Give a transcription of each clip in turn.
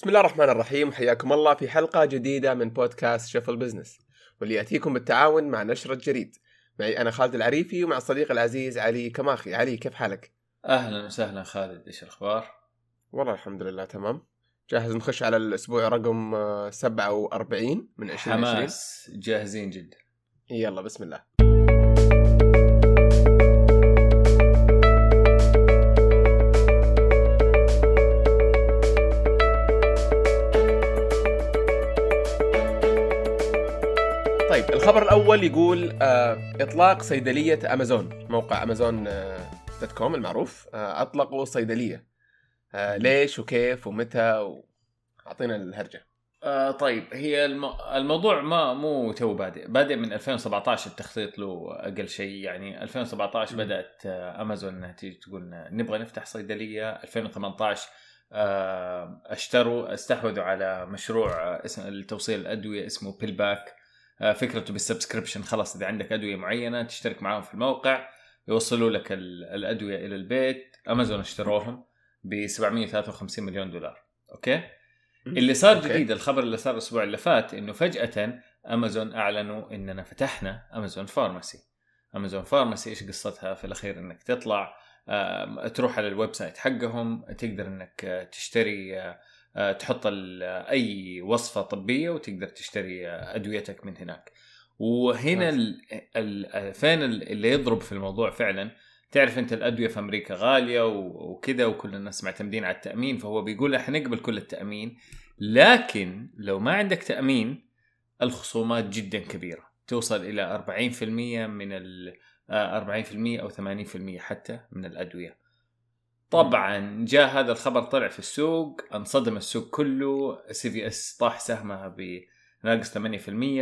بسم الله الرحمن الرحيم حياكم الله في حلقة جديدة من بودكاست شفل بزنس واللي يأتيكم بالتعاون مع نشرة جريد. معي أنا خالد العريفي ومع الصديق العزيز علي كماخي. علي كيف حالك؟ أهلا وسهلا خالد إيش الأخبار؟ والله الحمد لله تمام. جاهز نخش على الأسبوع رقم آه، 47 من 2020 حماس جاهزين جدا. يلا بسم الله. الخبر الأول يقول آه إطلاق صيدلية أمازون موقع أمازون آه dot com المعروف آه أطلقوا صيدلية. آه ليش وكيف ومتى؟ و... أعطينا الهرجة. آه طيب هي الم... الموضوع ما مو تو بادئ. بادئ من 2017 التخطيط له أقل شيء. يعني 2017 مم. بدأت آه، أمازون إنها تيجي تقول نبغى نفتح صيدلية. 2018 آه، اشتروا استحوذوا على مشروع اسم التوصيل الأدوية اسمه بيل باك آه، فكرته بال subscription. خلاص إذا عندك أدوية معينة تشترك معاهم في الموقع يوصلوا لك ال- الأدوية إلى البيت. أمازون اشتروهم ب 753 مليون دولار. أوكي؟ اللي صار أوكي. جديد الخبر اللي صار الأسبوع اللي فات إنه فجأة أمازون أعلنوا إننا فتحنا أمازون pharmacy. أمازون pharmacy إيش قصتها؟ في الأخير إنك تطلع تروح على ال website حقهم تقدر إنك آه، تشتري آه، آه، تحط آه، أي وصفة طبية وتقدر تشتري آه، أدويتك من هناك. وهنا ال ال فين ال- اللي يضرب في الموضوع فعلا تعرف أنت الأدوية في أمريكا غالية وكذا وكل الناس معتمدين على التأمين فهو بيقول إحنا نقبل كل التأمين لكن لو ما عندك تأمين الخصومات جدا كبيرة. توصل إلى 40% من ال آه، 40% أو 80% حتى من الأدوية. طبعا جاء هذا الخبر طلع في السوق انصدم السوق كله CVS طاح سهمها بناقص 8%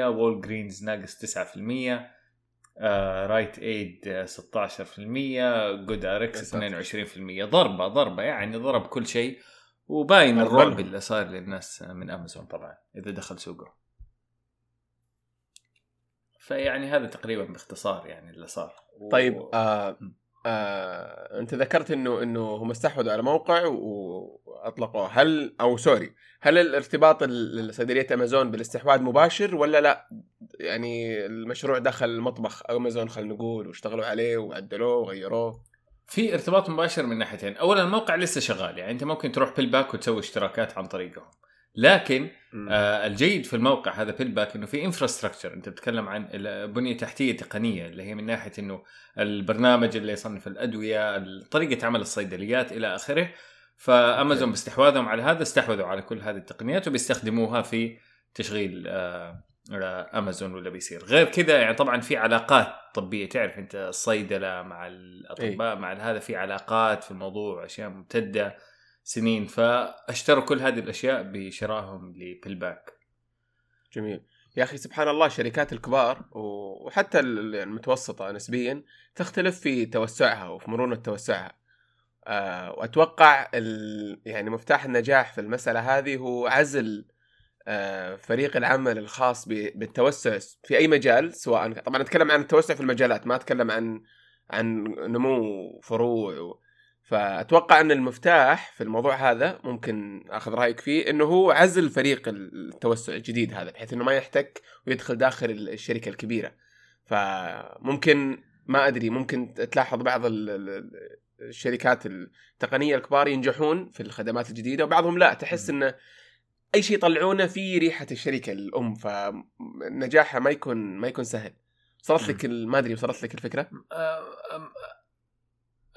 Walgreens ناقص 9% آه، Rite Aid آه، 16% GoodRx ساتر. 22% ضربة ضربة يعني ضرب كل شيء. وباين. الرعب اللي صار للناس من امازون طبعا إذا دخل سوقه. فيعني هذا تقريبا باختصار يعني اللي صار. و- طيب آه آه أنت ذكرت انه إنه هم استحوذوا على موقع وأطلقوه. هل أو sorry هل الارتباط ال- صيدليه أمازون بالاستحواذ مباشر ولا لا؟ يعني المشروع دخل مطبخ أمازون خلينا نقول واشتغلوا عليه وعدلوه وغيروه. في ارتباط مباشر من ناحيتين. اولا الموقع لسه شغال يعني أنت ممكن تروح PillPack وتسوي اشتراكات عن طريقهم. لكن. آه الجيد في الموقع هذا PillPack إنه في infrastructure أنت بتتكلم عن البنيه تحتية تقنية اللي هي من ناحية إنه البرنامج اللي يصنف الأدوية طريقة عمل الصيدليات إلى آخره. فأمازون. باستحواذهم على هذا استحوذوا على كل هذه التقنيات وبيستخدموها في تشغيل آه آه، أمازون ولا بيصير. غير كذا يعني طبعا في علاقات طبية. تعرف أنت الصيدلة مع الأطباء مع هذا في علاقات في الموضوع أشياء ممتدة. سنين فأشتروا كل هذه الأشياء بشرائهم لبيل باك جميل يا أخي سبحان الله الشركات الكبار وحتى ال- المتوسطة نسبيا تختلف في توسعها وفي مرونة توسعها آه وأتوقع. يعني مفتاح النجاح في المسألة هذه هو عزل آه فريق العمل الخاص. بالتوسع في أي مجال سواء طبعا أتكلم عن التوسع في المجالات ما أتكلم عن عن نمو فروع. فأتوقع أن المفتاح في الموضوع هذا ممكن أخذ رأيك فيه إنه هو عزل فريق التوسع الجديد هذا بحيث إنه ما يحتك ويدخل داخل الشركة الكبيرة. فممكن ما أدري ممكن تلاحظ بعض ال- ال- الشركات التقنية الكبار ينجحون في الخدمات الجديدة وبعضهم لا. تحس إنه أي شيء يطلعونه في ريحة الشركة الأم فنجاحها ما يكون ما يكون سهل. وصلت لك ما أدري وصلت لك الفكرة؟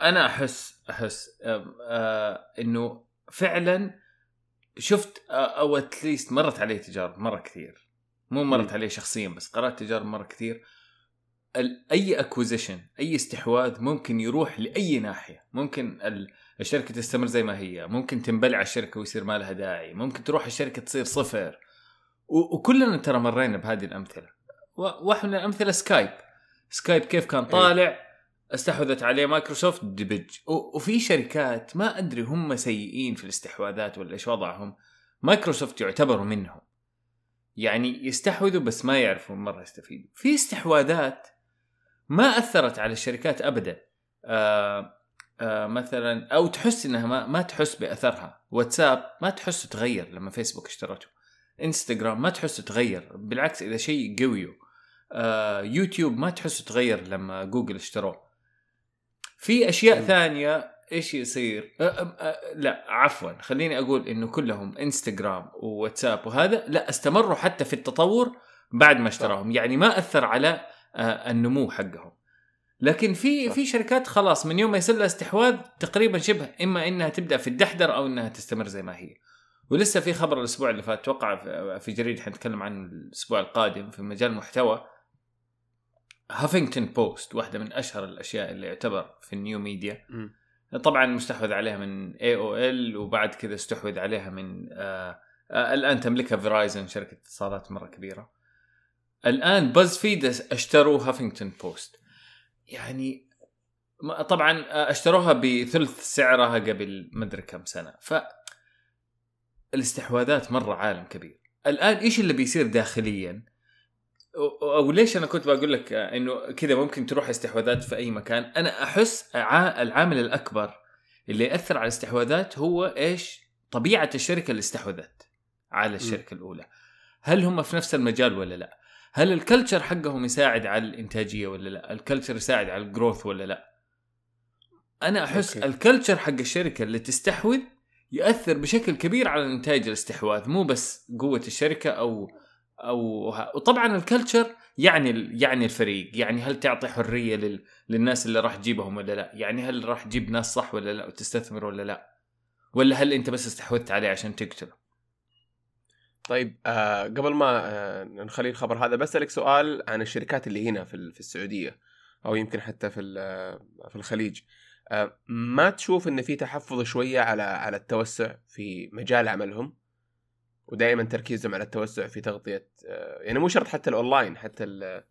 أنا أحس أحس آه، إنه فعلا شفت آه، أو اتليست مرت علي تجارب مرة كثير. مو مرت. علي شخصيا بس قرأت تجارب مرة كثير. أي acquisition أي استحواذ ممكن يروح لأي ناحية. ممكن ال- الشركة تستمر زي ما هي. ممكن تنبلع الشركة ويصير ما لها داعي. ممكن تروح الشركة تصير صفر. وكلنا ترى مرينا بهذه الأمثلة. واحد من الأمثلة سكايب سكايب كيف كان طالع استحوذت عليه مايكروسوفت دبج. وفي شركات ما أدري هم سيئين في الاستحواذات ولا إيش وضعهم مايكروسوفت يعتبروا منهم. يعني يستحوذوا بس ما يعرفوا مره يستفيدوا. في استحواذات ما أثرت على الشركات ابدا. آه آه مثلا أو تحس إنها ما, ما تحس بأثرها. واتساب ما تحس تغير لما فيسبوك اشترته. إنستغرام ما تحس تغير. بالعكس إذا شيء قوي آه يوتيوب ما تحس تغير لما جوجل اشتروه. في أشياء. ثانية إيش يصير؟ أه أه لا عفوا خليني أقول إنه كلهم إنستغرام وواتساب وهذا لا استمروا حتى في التطور بعد ما اشتراهم يعني ما أثر على آه النمو حقهم. لكن في. في شركات خلاص من يوم ما يصير لها استحواذ تقريبا شبه إما إنها تبدأ في الدحدر أو إنها تستمر زي ما هي. ولسه في خبر الأسبوع اللي فات أتوقع في- في جريد حنتكلم عنه الأسبوع القادم في مجال المحتوى Huffington Post واحدة من أشهر الأشياء اللي يعتبر في ال new media. مم. طبعا مستحوذ عليها من AOL وبعد كذا استحوذ عليها من آه آه الآن تملكها فيرايزن شركة اتصالات مرة كبيرة. الآن BuzzFeed اشتروا Huffington Post يعني طبعا آه، اشتروها بثلث سعرها قبل مدري كم سنة. ف الاستحواذات مرة عالم كبير. الآن إيش اللي بيصير داخليا؟ أو ليش أنا كنت بقول لك إنه كذا ممكن تروح استحواذات في أي مكان؟ أنا أحس العامل الأكبر اللي يأثر على الاستحواذات هو إيش؟ طبيعة الشركة اللي استحوذت على الشركة الأولى. هل هم في نفس المجال ولا لا؟ هل ال culture حقهم يساعد على الإنتاجية ولا لا؟ ال culture يساعد على ال growth ولا لا؟ أنا أحس okay. ال culture حق الشركة اللي تستحوذ يأثر بشكل كبير على نتائج الاستحواذ مو بس قوة الشركة أو أو وطبعا ال culture يعني يعني الفريق يعني هل تعطي حرية لل... للناس اللي راح تجيبهم ولا لا؟ يعني هل راح تجيب ناس صح ولا لا وتستثمر ولا لا؟ ولا هل أنت بس استحوذت عليه عشان تقتله؟ طيب آه قبل ما آه نخلي الخبر هذا بسألك سؤال عن الشركات اللي هنا في في السعودية أو يمكن حتى في في الخليج. آه ما تشوف إن في تحفظ شوية على على التوسع في مجال عملهم؟ ودائما تركيزهم على التوسع في تغطية آه يعني مو شرط حتى الأونلاين حتى ال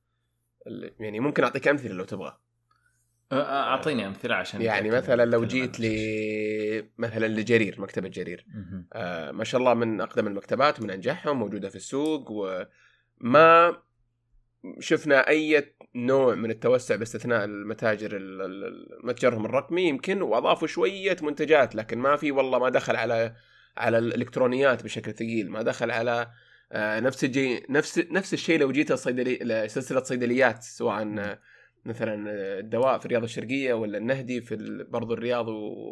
يعني ممكن أعطيك أمثلة لو تبغى أعطيني أمثلة عشان يعني مثلا لو جيت ل. مثلا لجرير مكتبة جرير. آه ما شاء الله من أقدم المكتبات ومن أنجحهم موجودة في السوق وما شفنا أي نوع من التوسع باستثناء المتاجر ال- ال- متجرهم الرقمي يمكن وأضافوا شوية منتجات لكن ما في والله ما دخل على على الإلكترونيات بشكل ثقيل ما دخل على آه نفس ال جي نفس نفس الشيء لو جيت الصيدلي لسلسلة صيدليات سواء مثلا الدواء في الرياض الشرقية ولا النهدي في برضو الرياض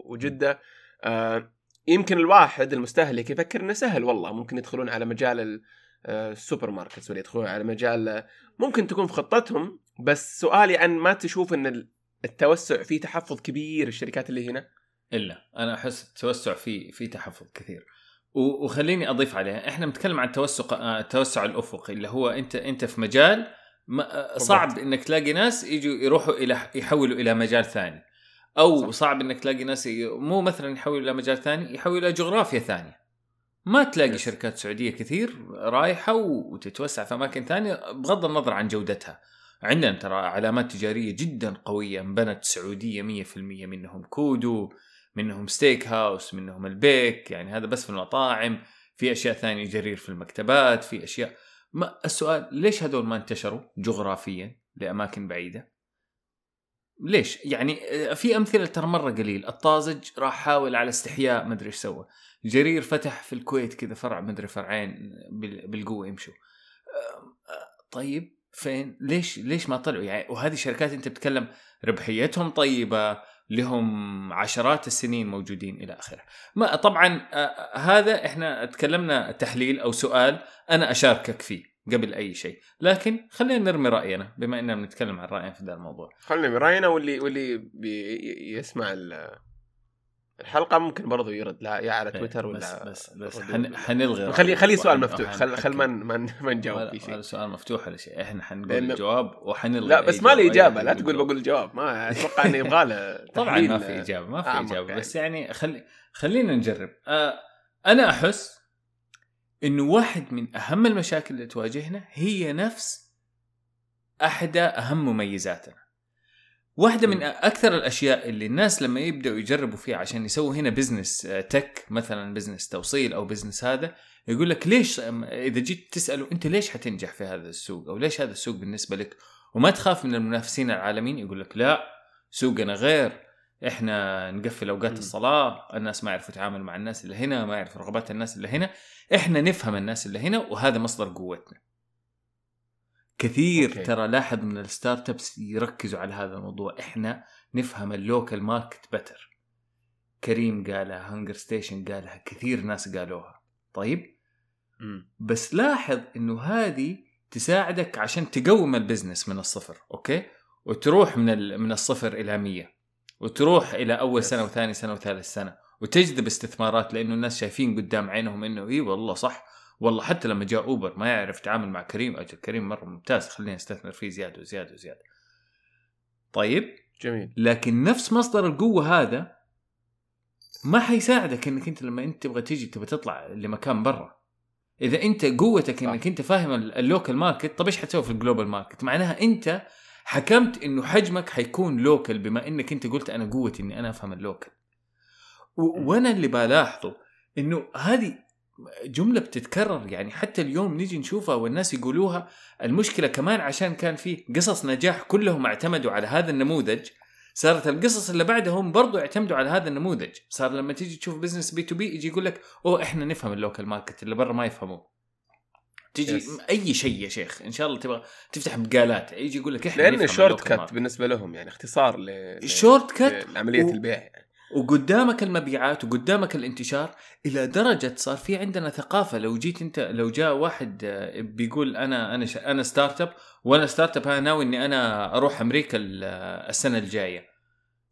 وجدة آه يمكن الواحد المستهلك يفكر إنه سهل والله ممكن يدخلون على مجال ال- آه، ال supermarkets ولا يدخلون على مجال ممكن تكون في خطتهم بس سؤالي عن ما تشوف إن ال- التوسع فيه تحفظ كبير الشركات اللي هنا؟ إلا أنا أحس التوسع في في تحفظ كثير. وخليني أضيف عليها إحنا بنتكلم عن التوسع آه، التوسع الأفقي اللي هو أنت أنت في مجال آه، صعب إنك تلاقي ناس يجوا يروحوا إلى يحولوا إلى مجال ثاني. أو. صعب إنك تلاقي ناس مو مثلا يحولوا إلى مجال ثاني يحولوا إلى جغرافيا ثانية. ما تلاقي يس. شركات سعودية كثير رايحة وتتوسع في أماكن ثانية بغض النظر عن جودتها. عندنا ترى علامات تجارية جدا قوية انبنت سعودية 100% منهم كودو منهم ستيك هاوس منهم البيك يعني هذا بس في المطاعم. في أشياء ثانية جرير في المكتبات في أشياء. ما السؤال ليش هذول ما انتشروا جغرافيا لأماكن بعيدة؟ ليش؟ يعني آه، في أمثلة ترى مرة قليل. الطازج راح حاول على استحياء ما أدري إيش سوى. جرير فتح في الكويت كذا فرع ما أدري فرعين بال- بالقوة يمشوا. آه، آه، طيب فين؟ ليش ليش ما طلعوا؟ يعني وهذه شركات أنت بتتكلم ربحيتهم طيبة لهم عشرات السنين موجودين إلى آخره. ما طبعا آه، هذا إحنا تكلمنا تحليل أو سؤال أنا أشاركك فيه قبل أي شيء، لكن خلينا نرمي رأينا بما إننا بنتكلم عن رأينا في ذا الموضوع. خلينا براينا واللي واللي بي يسمع ال- الحلقة ممكن برضو يرد لا يا على تويتر ولا بس بس بس حن حنلغي خلي خلي سؤال مفتوح خل خل ما. ما نجاوب في شيء سؤال مفتوح ولا شيء إحنا حنقول لأن- الجواب وحنلغي لا بس ما لي إجابة لا تقول. بقول الجواب ما أتوقع انه يبغى له طبعا ما في إجابة ما في أعمق إجابة. بس يعني خلي خلينا نجرب آه أنا أحس إنه واحد من أهم المشاكل اللي تواجهنا هي نفس احدى أهم مميزاتنا واحدة من. أكثر الأشياء اللي الناس لما يبدأوا يجربوا فيها عشان يسووا هنا business tech مثلا business توصيل أو business هذا يقول لك ليش إذا جيت تسأله أنت ليش حتنجح في هذا السوق أو ليش هذا السوق بالنسبة لك وما تخاف من المنافسين العالميين يقول لك لا سوقنا غير إحنا نقفل أوقات. الصلاة الناس ما يعرفوا يتعاملوا مع الناس اللي هنا ما يعرفوا رغبات الناس اللي هنا إحنا نفهم الناس اللي هنا وهذا مصدر قوتنا كثير okay. ترى لاحظ من ال startups يركزوا على هذا الموضوع إحنا نفهم ال local market better كريم قالها هانجر ستيشن قالها كثير ناس قالوها طيب مم. بس لاحظ إنه هذه تساعدك عشان تقوم ال business من الصفر okay وتروح من من الصفر إلى 100 وتروح إلى أول. سنة وثاني سنة وثالث سنة وتجذب استثمارات لأنه الناس شايفين قدام عينهم إنه إي والله صح والله حتى لما جاء اوبر ما يعرف يتعامل مع كريم أجل كريم مرة ممتاز خلينا نستثمر فيه زيادة وزيادة وزيادة. طيب؟ جميل. لكن نفس مصدر القوة هذا ما حيساعدك إنك أنت لما أنت تبغى تيجي تبغى تطلع لمكان برا. إذا أنت قوتك. إنك أنت فاهم ال- ال local market طب إيش حتسوي في ال global market معناها أنت حكمت إنه حجمك حيكون local بما إنك أنت قلت أنا قوتي إني أنا أفهم ال local وأنا اللي بلاحظه إنه هذه جملة بتتكرر يعني حتى اليوم نيجي نشوفها والناس يقولوها المشكلة كمان عشان كان في قصص نجاح كلهم اعتمدوا على هذا النموذج صارت القصص اللي بعدهم برضو يعتمدوا على هذا النموذج صار لما تيجي تشوف business B2B يجي يقول لك أوه إحنا نفهم ال local market اللي برا ما يفهموه تيجي Yes. أي شيء يا شيخ إن شاء الله تبغى تفتح بقالات يجي يقول لك إحنا لأنه shortcut. بالنسبة لهم يعني اختصار ل- shortcut لعملية و- البيع يعني. وقدامك المبيعات وقدامك الانتشار إلى درجة صار في عندنا ثقافة. لو جيت أنت لو جاء واحد آه، بيقول أنا أنا أنا startup وأنا startup أنا ناوي إني أنا أروح أمريكا آه، السنة الجاية.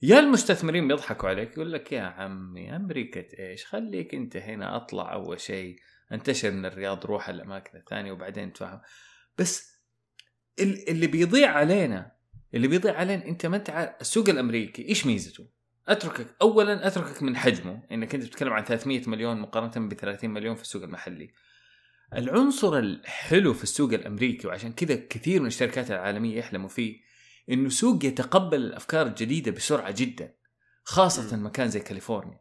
يا المستثمرين بيضحكوا عليك يقول لك يا عمي أمريكا إيش؟ خليك أنت هنا أطلع أول شيء انتشر من الرياض روح الأماكن الثانية وبعدين تفهم. بس ال- اللي بيضيع علينا اللي بيضيع علينا أنت ما أنت السوق الأمريكي إيش ميزته؟ أتركك اولا أتركك من حجمه إنك أنت بتتكلم عن 300 مليون مقارنة ب 30 مليون في السوق المحلي. العنصر الحلو في السوق الأمريكي وعشان كذا كثير من الشركات العالمية يحلموا فيه إنه سوق يتقبل الأفكار الجديدة بسرعة جدا خاصة مم. مكان زي كاليفورنيا.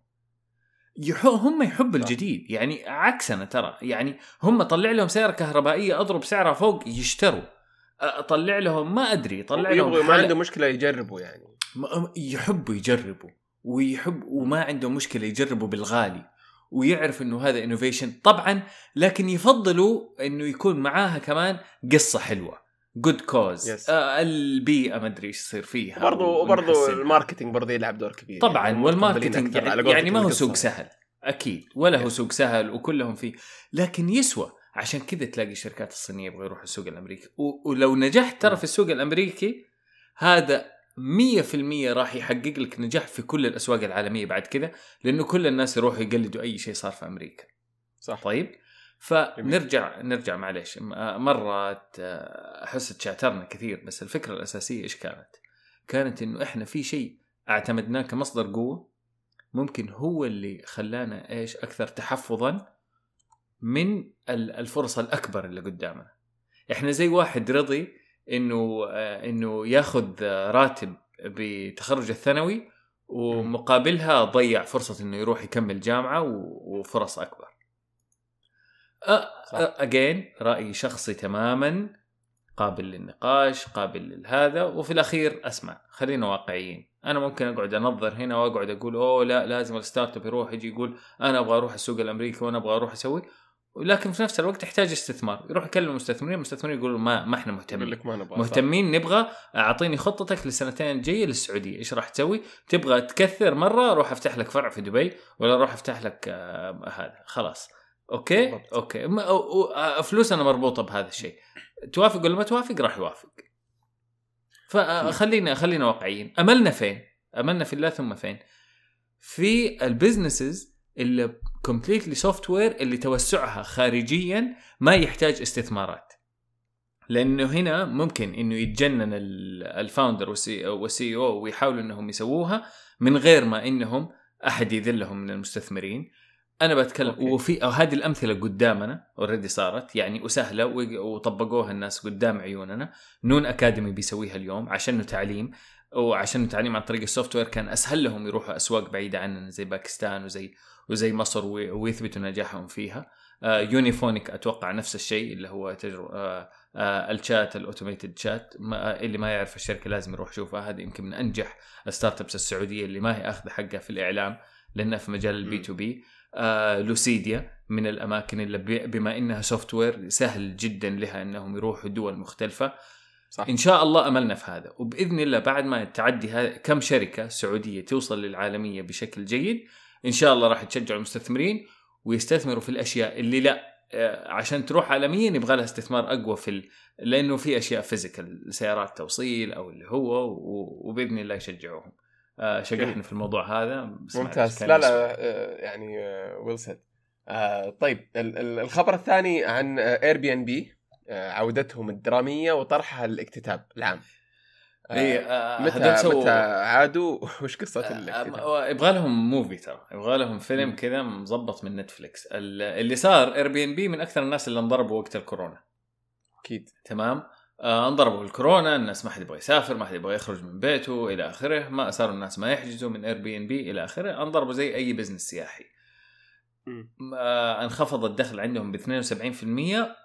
يحو هم يحبوا. الجديد يعني عكسنا ترى يعني هم طلع لهم سيارة كهربائية أضرب سعرها فوق يشتروا اطلع لهم ما أدري طلع لهم يبغوا ما حلق- عنده مشكلة يجربوا يعني يحبوا يجربوا ويحب وما عندهم مشكلة يجربوا بالغالي ويعرف إنه هذا innovation طبعا لكن يفضلوا إنه يكون معاها كمان قصة حلوة good cause Yes. آه البيئة ما أدري إيش يصير فيها برضو وبرضو. ال marketing برضو يلعب دور كبير طبعا يعني وال marketing يعني, يعني ما هو. سوق سهل أكيد ولا هو. سوق سهل وكلهم فيه لكن يسوى عشان كذا تلاقي الشركات الصينية يبغوا يروحوا السوق الأمريكي ولو نجحت ترى. في السوق الأمريكي هذا 100% راح يحقق لك نجاح في كل الأسواق العالمية بعد كذا لأنه كل الناس يروحوا يقلدوا أي شيء صار في أمريكا. صح. طيب؟ فنرجع نرجع معلش م- آه، مرات آه، أحس تشاترنا كثير بس الفكرة الأساسية إيش كانت؟ كانت إنه إحنا في شيء أعتمدناه كمصدر قوة ممكن هو اللي خلانا إيش أكثر تحفظا من ال- الفرص الأكبر اللي قدامنا. إحنا زي واحد رضي إنه آه، إنه ياخذ آه، راتب بتخرج الثانوي ومقابلها ضيع فرصة إنه يروح يكمل جامعة وفرص أكبر. again رأيي شخصي تماما قابل للنقاش قابل لهذا وفي الأخير أسمع خلينا واقعيين. أنا ممكن أقعد أنظر هنا وأقعد أقول أوه لا لازم ال startup يروح يجي يقول أنا أبغى أروح السوق الأمريكي وأنا أبغى أروح أسوي. ولكن في نفس الوقت يحتاج استثمار. يروح يكلم المستثمرين المستثمرين يقولوا ما ما إحنا يقول مهتمين لك ما نبغى. مهتمين نبغى أعطيني خطتك للسنتين الجايه للسعودية. إيش راح تسوي؟ تبغى تكثر مرة روح أفتح لك فرع في دبي ولا أروح أفتح لك آه، هذا. خلاص. okay؟ بالضبط. okay. آه، فلوسنا مربوطة بهذا الشيء. توافق ولا ما توافق؟ راح يوافق. فخلينا خلينا واقعيين. أملنا فين؟ أملنا في الله ثم فين؟ في ال businesses اللي completely software اللي توسعها خارجيا ما يحتاج استثمارات. لأنه هنا ممكن إنه يتجنن ال- ال founder وال CEO ويحاولوا إنهم يسووها من غير ما إنهم أحد يدلهم من المستثمرين. أنا بتكلم okay. وفي أو هذه الأمثلة قدامنا already صارت يعني وسهلة وطبقوها الناس قدام عيوننا. نون أكاديمي بيسويها اليوم عشانه تعليم وعشان تعليم عن طريق ال software كان أسهل لهم يروحوا أسواق بعيدة عننا زي باكستان وزي وزي مصر وي- ويثبتوا نجاحهم فيها. آه Unifonic أتوقع نفس الشيء اللي هو تجربه آه آه الشات ال automated chat ما اللي ما يعرف الشركة لازم يروح يشوفها. هذه يمكن من أنجح ال startups السعودية اللي ما هي أخذ حقها في الإعلام لأنها في مجال ال B2B. آه Lucidya من الأماكن اللي بما إنها software سهل جدا لها إنهم يروحوا دول مختلفة. صح. إن شاء الله أملنا في هذا. وبإذن الله بعد ما تعدي كم شركة سعودية توصل للعالمية بشكل جيد إن شاء الله راح تشجع المستثمرين ويستثمروا في الأشياء اللي لا آه، عشان تروح عالميا يبغى لها استثمار أقوى في ال... لأنه في أشياء physical سيارات توصيل أو اللي هو وبإذن الله يشجعوهم. آه شجعنا في الموضوع هذا. ممتاز. لا لا آه يعني well said آه طيب الخبر الثاني عن Airbnb عودتهم الدرامية وطرحها للاكتتاب العام. اي آه, آه، متى سو... متى عادوا؟ وش قصة آه يبغى لهم movie ترى. يبغى لهم فيلم كذا مظبط من Netflix اللي صار Airbnb من أكثر الناس اللي انضربوا وقت الكورونا. أكيد. تمام؟ آه انضربوا الكورونا الناس ما حد يبغى يسافر ما حد يبغى يخرج من بيته إلى آخره ما صاروا الناس ما يحجزوا من Airbnb إلى آخره انضربوا زي أي business سياحي. آه انخفض الدخل عندهم ب 72%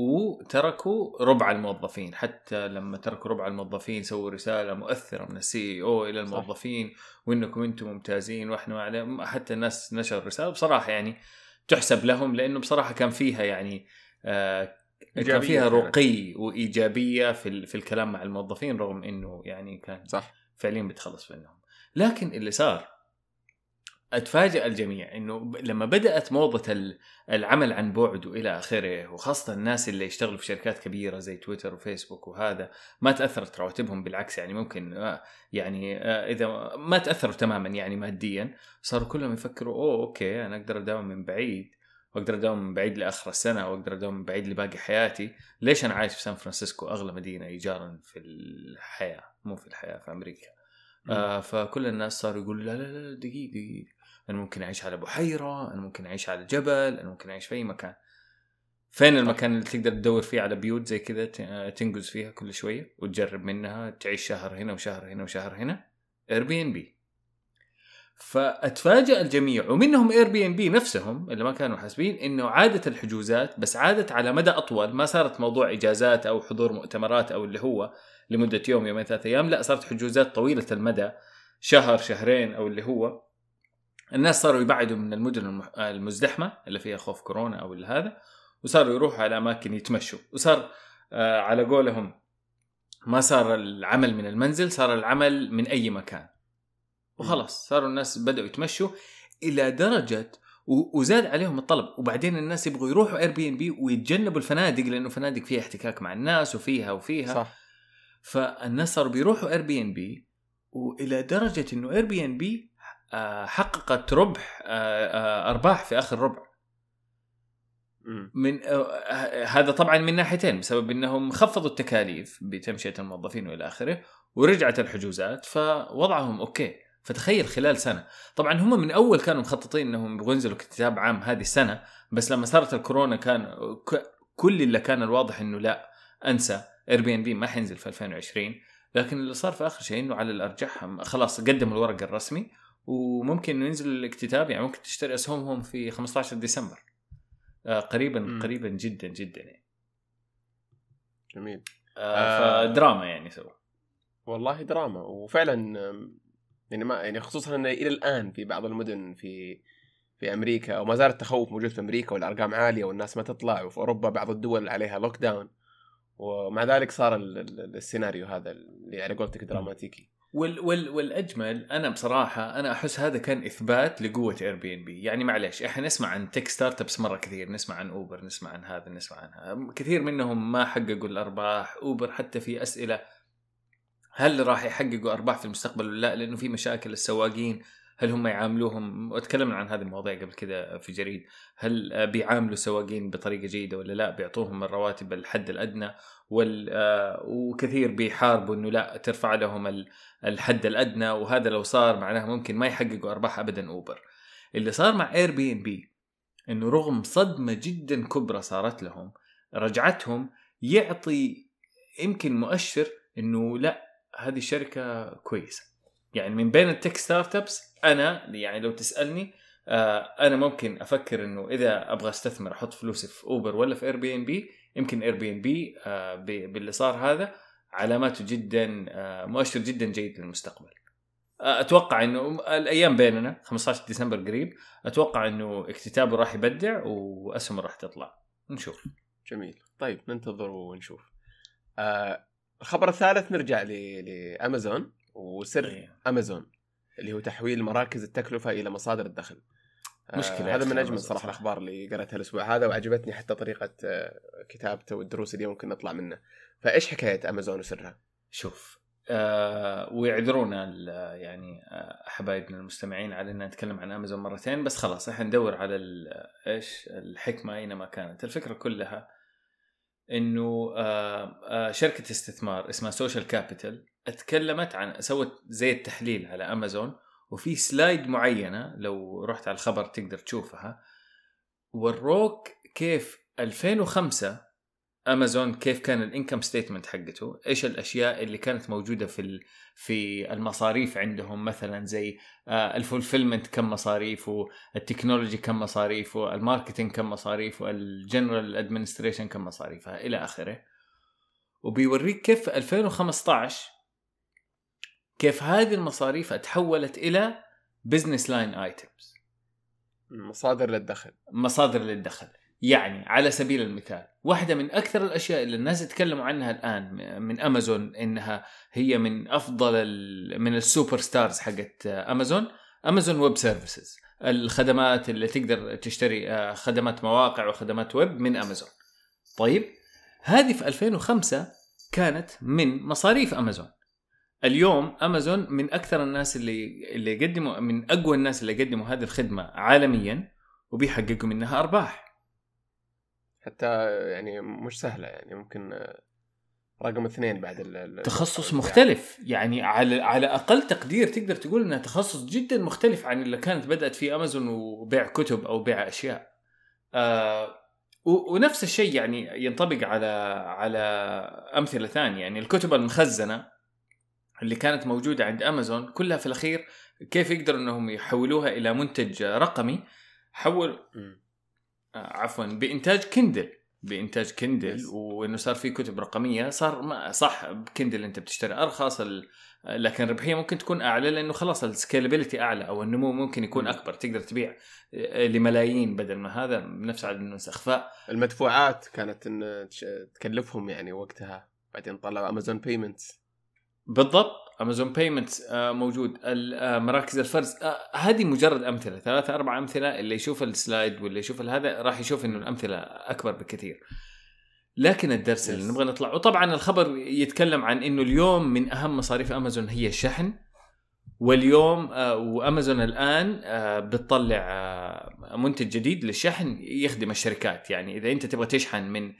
وتركوا ربع الموظفين. حتى لما تركوا ربع الموظفين سووا رسالة مؤثرة من ال CEO إلى الموظفين صح. وإنكم أنتم ممتازين وإحنا ما حتى الناس نشروا رسالة. بصراحة يعني تحسب لهم لأنه بصراحة كان فيها يعني آه كان فيها رقي وإيجابية في في الكلام مع الموظفين رغم إنه يعني كان صح. فعليا بتخلص منهم. لكن اللي صار اتفاجئ الجميع إنه لما بدأت موضة العمل عن بعد وإلى آخره وخاصة الناس اللي يشتغلوا في شركات كبيرة زي تويتر وفيسبوك وهذا ما تأثرت رواتبهم بالعكس يعني ممكن آه، يعني آه، إذا ما تأثروا تماما يعني ماديا صاروا كلهم يفكروا أوه okay أنا أقدر أداوم من بعيد وأقدر أداوم من بعيد لآخر السنة وأقدر أداوم من بعيد لباقي حياتي. ليش أنا عايش في سان فرانسيسكو؟ أغلى مدينة إيجارا في الحياة مو في الحياة في أمريكا. آه فكل الناس صاروا يقولوا لا لا لا دقيقه دقيقه أنا ممكن أعيش على بحيرة أنا ممكن أعيش على جبل أنا ممكن أعيش في أي مكان. فين المكان اللي تقدر تدور فيه على بيوت زي كذا تنقز فيها كل شوية وتجرب منها تعيش شهر هنا وشهر هنا وشهر هنا؟ Airbnb فأتفاجأ الجميع ومنهم Airbnb نفسهم اللي ما كانوا حاسبين إنه عادت الحجوزات بس عادت على مدى أطول ما صارت موضوع إجازات أو حضور مؤتمرات أو اللي هو لمدة يوم يومين ثلاثة أيام لا صارت حجوزات طويلة المدى شهر شهرين أو اللي هو. الناس صاروا يبعدوا من المدن المزدحمة اللي فيها خوف كورونا أو اللي هذا وصاروا يروحوا على أماكن يتمشوا. وصار آه على قولهم ما صار العمل من المنزل صار العمل من أي مكان. وخلاص صاروا الناس بدأوا يتمشوا إلى درجة وزاد عليهم الطلب. وبعدين الناس يبغوا يروحوا Airbnb ويتجنبوا الفنادق لأنه فنادق فيها احتكاك مع الناس وفيها وفيها. صح. فالناس صاروا بيروحوا Airbnb وإلى درجة إنه Airbnb حققت ربح آه، آه، أرباح في آخر ربع. من هذا طبعا من ناحيتين بسبب إنهم خفضوا التكاليف بتمشية الموظفين وإلى آخره ورجعت الحجوزات فوضعهم okay. فتخيل خلال سنة. طبعا هم من أول كانوا مخططين إنهم يبغوا ينزلوا اكتتاب عام هذه السنة بس لما صارت الكورونا كان كل اللي كان الواضح إنه لا أنسى Airbnb ما حينزل في 2020 لكن اللي صار في آخر شيء إنه على الأرجح خلاص قدموا الورق الرسمي وممكن ينزل الاكتتاب يعني ممكن تشتري اسهمهم في 15 ديسمبر. آه قريبا م. قريبا جدا جدا يعني. جميل. آه فدراما يعني سووا والله دراما. وفعلا يعني ما يعني خصوصا إنه إلى الآن في بعض المدن في في أمريكا أو ما زال التخوف موجود في أمريكا والأرقام عالية والناس ما تطلع وفي أوروبا بعض الدول عليها lockdown ومع ذلك صار السيناريو هذا اللي على قولتك دراماتيكي. وال وال والأجمل أنا بصراحة أنا أحس هذا كان إثبات لقوة Airbnb يعني معلش إحنا نسمع عن tech startups مرة كثير نسمع عن Uber نسمع عن هذا نسمع عن هذا. كثير منهم ما حققوا الأرباح Uber حتى في أسئلة هل راح يحققوا أرباح في المستقبل ولا لا لأنه في مشاكل السواقين. هل هم يعاملوهم وتكلمنا عن هذه المواضيع قبل كذا في جريد. هل بيعاملوا السواقين بطريقة جيدة ولا لا؟ بيعطوهم الرواتب الحد الأدنى وال آه، وكثير بيحاربوا إنه لا ترفع لهم الحد الأدنى. وهذا لو صار معناه ممكن ما يحققوا أرباح ابدا Uber. اللي صار مع Airbnb إنه رغم صدمة جدا كبرى صارت لهم رجعتهم يعطي يمكن مؤشر إنه لا هذه الشركة كويسة. يعني من بين ال tech startups أنا يعني لو تسألني آه أنا ممكن أفكر إنه إذا أبغى أستثمر أحط فلوسي في Uber ولا في Airbnb يمكن Airbnb باللي صار هذا علاماته جدا آه مؤشر جدا جيد للمستقبل. آه أتوقع إنه الأيام بيننا 15 ديسمبر قريب أتوقع إنه اكتتابه راح يبدع واسهمه راح تطلع. نشوف. جميل. طيب ننتظر ونشوف. آه الخبر الثالث نرجع لأمازون وسر إيه. أمازون. اللي هو تحويل مراكز التكلفة إلى مصادر الدخل آه، مشكلة يا هذا من أجمل صراحة صراحة. الأخبار اللي قرأتها الأسبوع هذا وعجبتني حتى طريقة آه، كتابته والدروس اللي ممكن نطلع منه فإيش حكاية أمازون وسرها؟ شوف آه ويعذرونا ال- يعني آه، حبايبنا المستمعين على ان نتكلم عن أمازون مرتين بس خلاص إحنا ندور على إيش الحكمة اينما كانت الفكرة كلها إنه آه آه شركة استثمار اسمها Social Capital أتكلمت عن سوت زي التحليل على أمازون وفي slide معينة لو رحت على الخبر تقدر تشوفها. وروك كيف 2005 أمازون كيف كان ال income statement حقته إيش الأشياء اللي كانت موجودة في في المصاريف عندهم؟ مثلا زي آه، ال fulfillment كم مصاريفه ال technology كم مصاريفه ال marketing كم مصاريفه ال general administration كم مصاريفها إلى آخره. وبيوريك كيف في 2015 كيف هذه المصاريف تحولت إلى business line items مصادر للدخل. مصادر للدخل. يعني على سبيل المثال واحدة من أكثر الأشياء اللي الناس يتكلموا عنها الآن من أمازون إنها هي من أفضل من ال superstars حقت أمازون Amazon Web Services الخدمات اللي تقدر تشتري آه، خدمات مواقع وخدمات ويب من أمازون طيب هذه في 2005 كانت من مصاريف أمازون اليوم امازون من أكثر الناس اللي اللي يقدموا من أقوى الناس اللي يقدموا هذه الخدمة عالميا وبيحققوا منها أرباح. حتى يعني مش سهلة يعني ممكن آه، رقم اثنين بعد ال- تخصص مختلف. يعني على على أقل تقدير تقدر تقول إنها تخصص جدا مختلف عن اللي كانت بدأت فيه امازون وبيع كتب أو بيع أشياء. آه ونفس الشيء يعني ينطبق على على أمثلة ثانية. يعني الكتب المخزنة اللي كانت موجودة عند أمازون كلها في الأخير كيف يقدروا إنهم يحولوها إلى منتج رقمي حول. آه، عفوا بإنتاج Kindle بإنتاج Kindle. وإنه صار في كتب رقمية صار ما صح ب Kindle أنت بتشتري أرخص ال... لكن الربحية ممكن تكون أعلى لأنه خلاص ال scalability أعلى أو النمو ممكن يكون. أكبر تقدر تبيع آه، لملايين بدل ما هذا بنفس عدد النسخ ف المدفوعات كانت تكلفهم يعني وقتها بعدين طلعوا Amazon Payments بالضبط. Amazon Payments موجود. ال- آه، مراكز الفرز. آه، هذه مجرد أمثلة. ثلاثة أربع أمثلة. اللي يشوف السلايد واللي يشوف هذا راح يشوف إنه الأمثلة أكبر بكثير. لكن الدرس اللي. نبغى نطلع. وطبعا الخبر يتكلم عن إنه اليوم من أهم مصاريف امازون هي الشحن. واليوم آه، وأمازون الآن آه، بتطلع آه، منتج جديد للشحن يخدم الشركات. يعني إذا أنت تبغى تشحن من آه،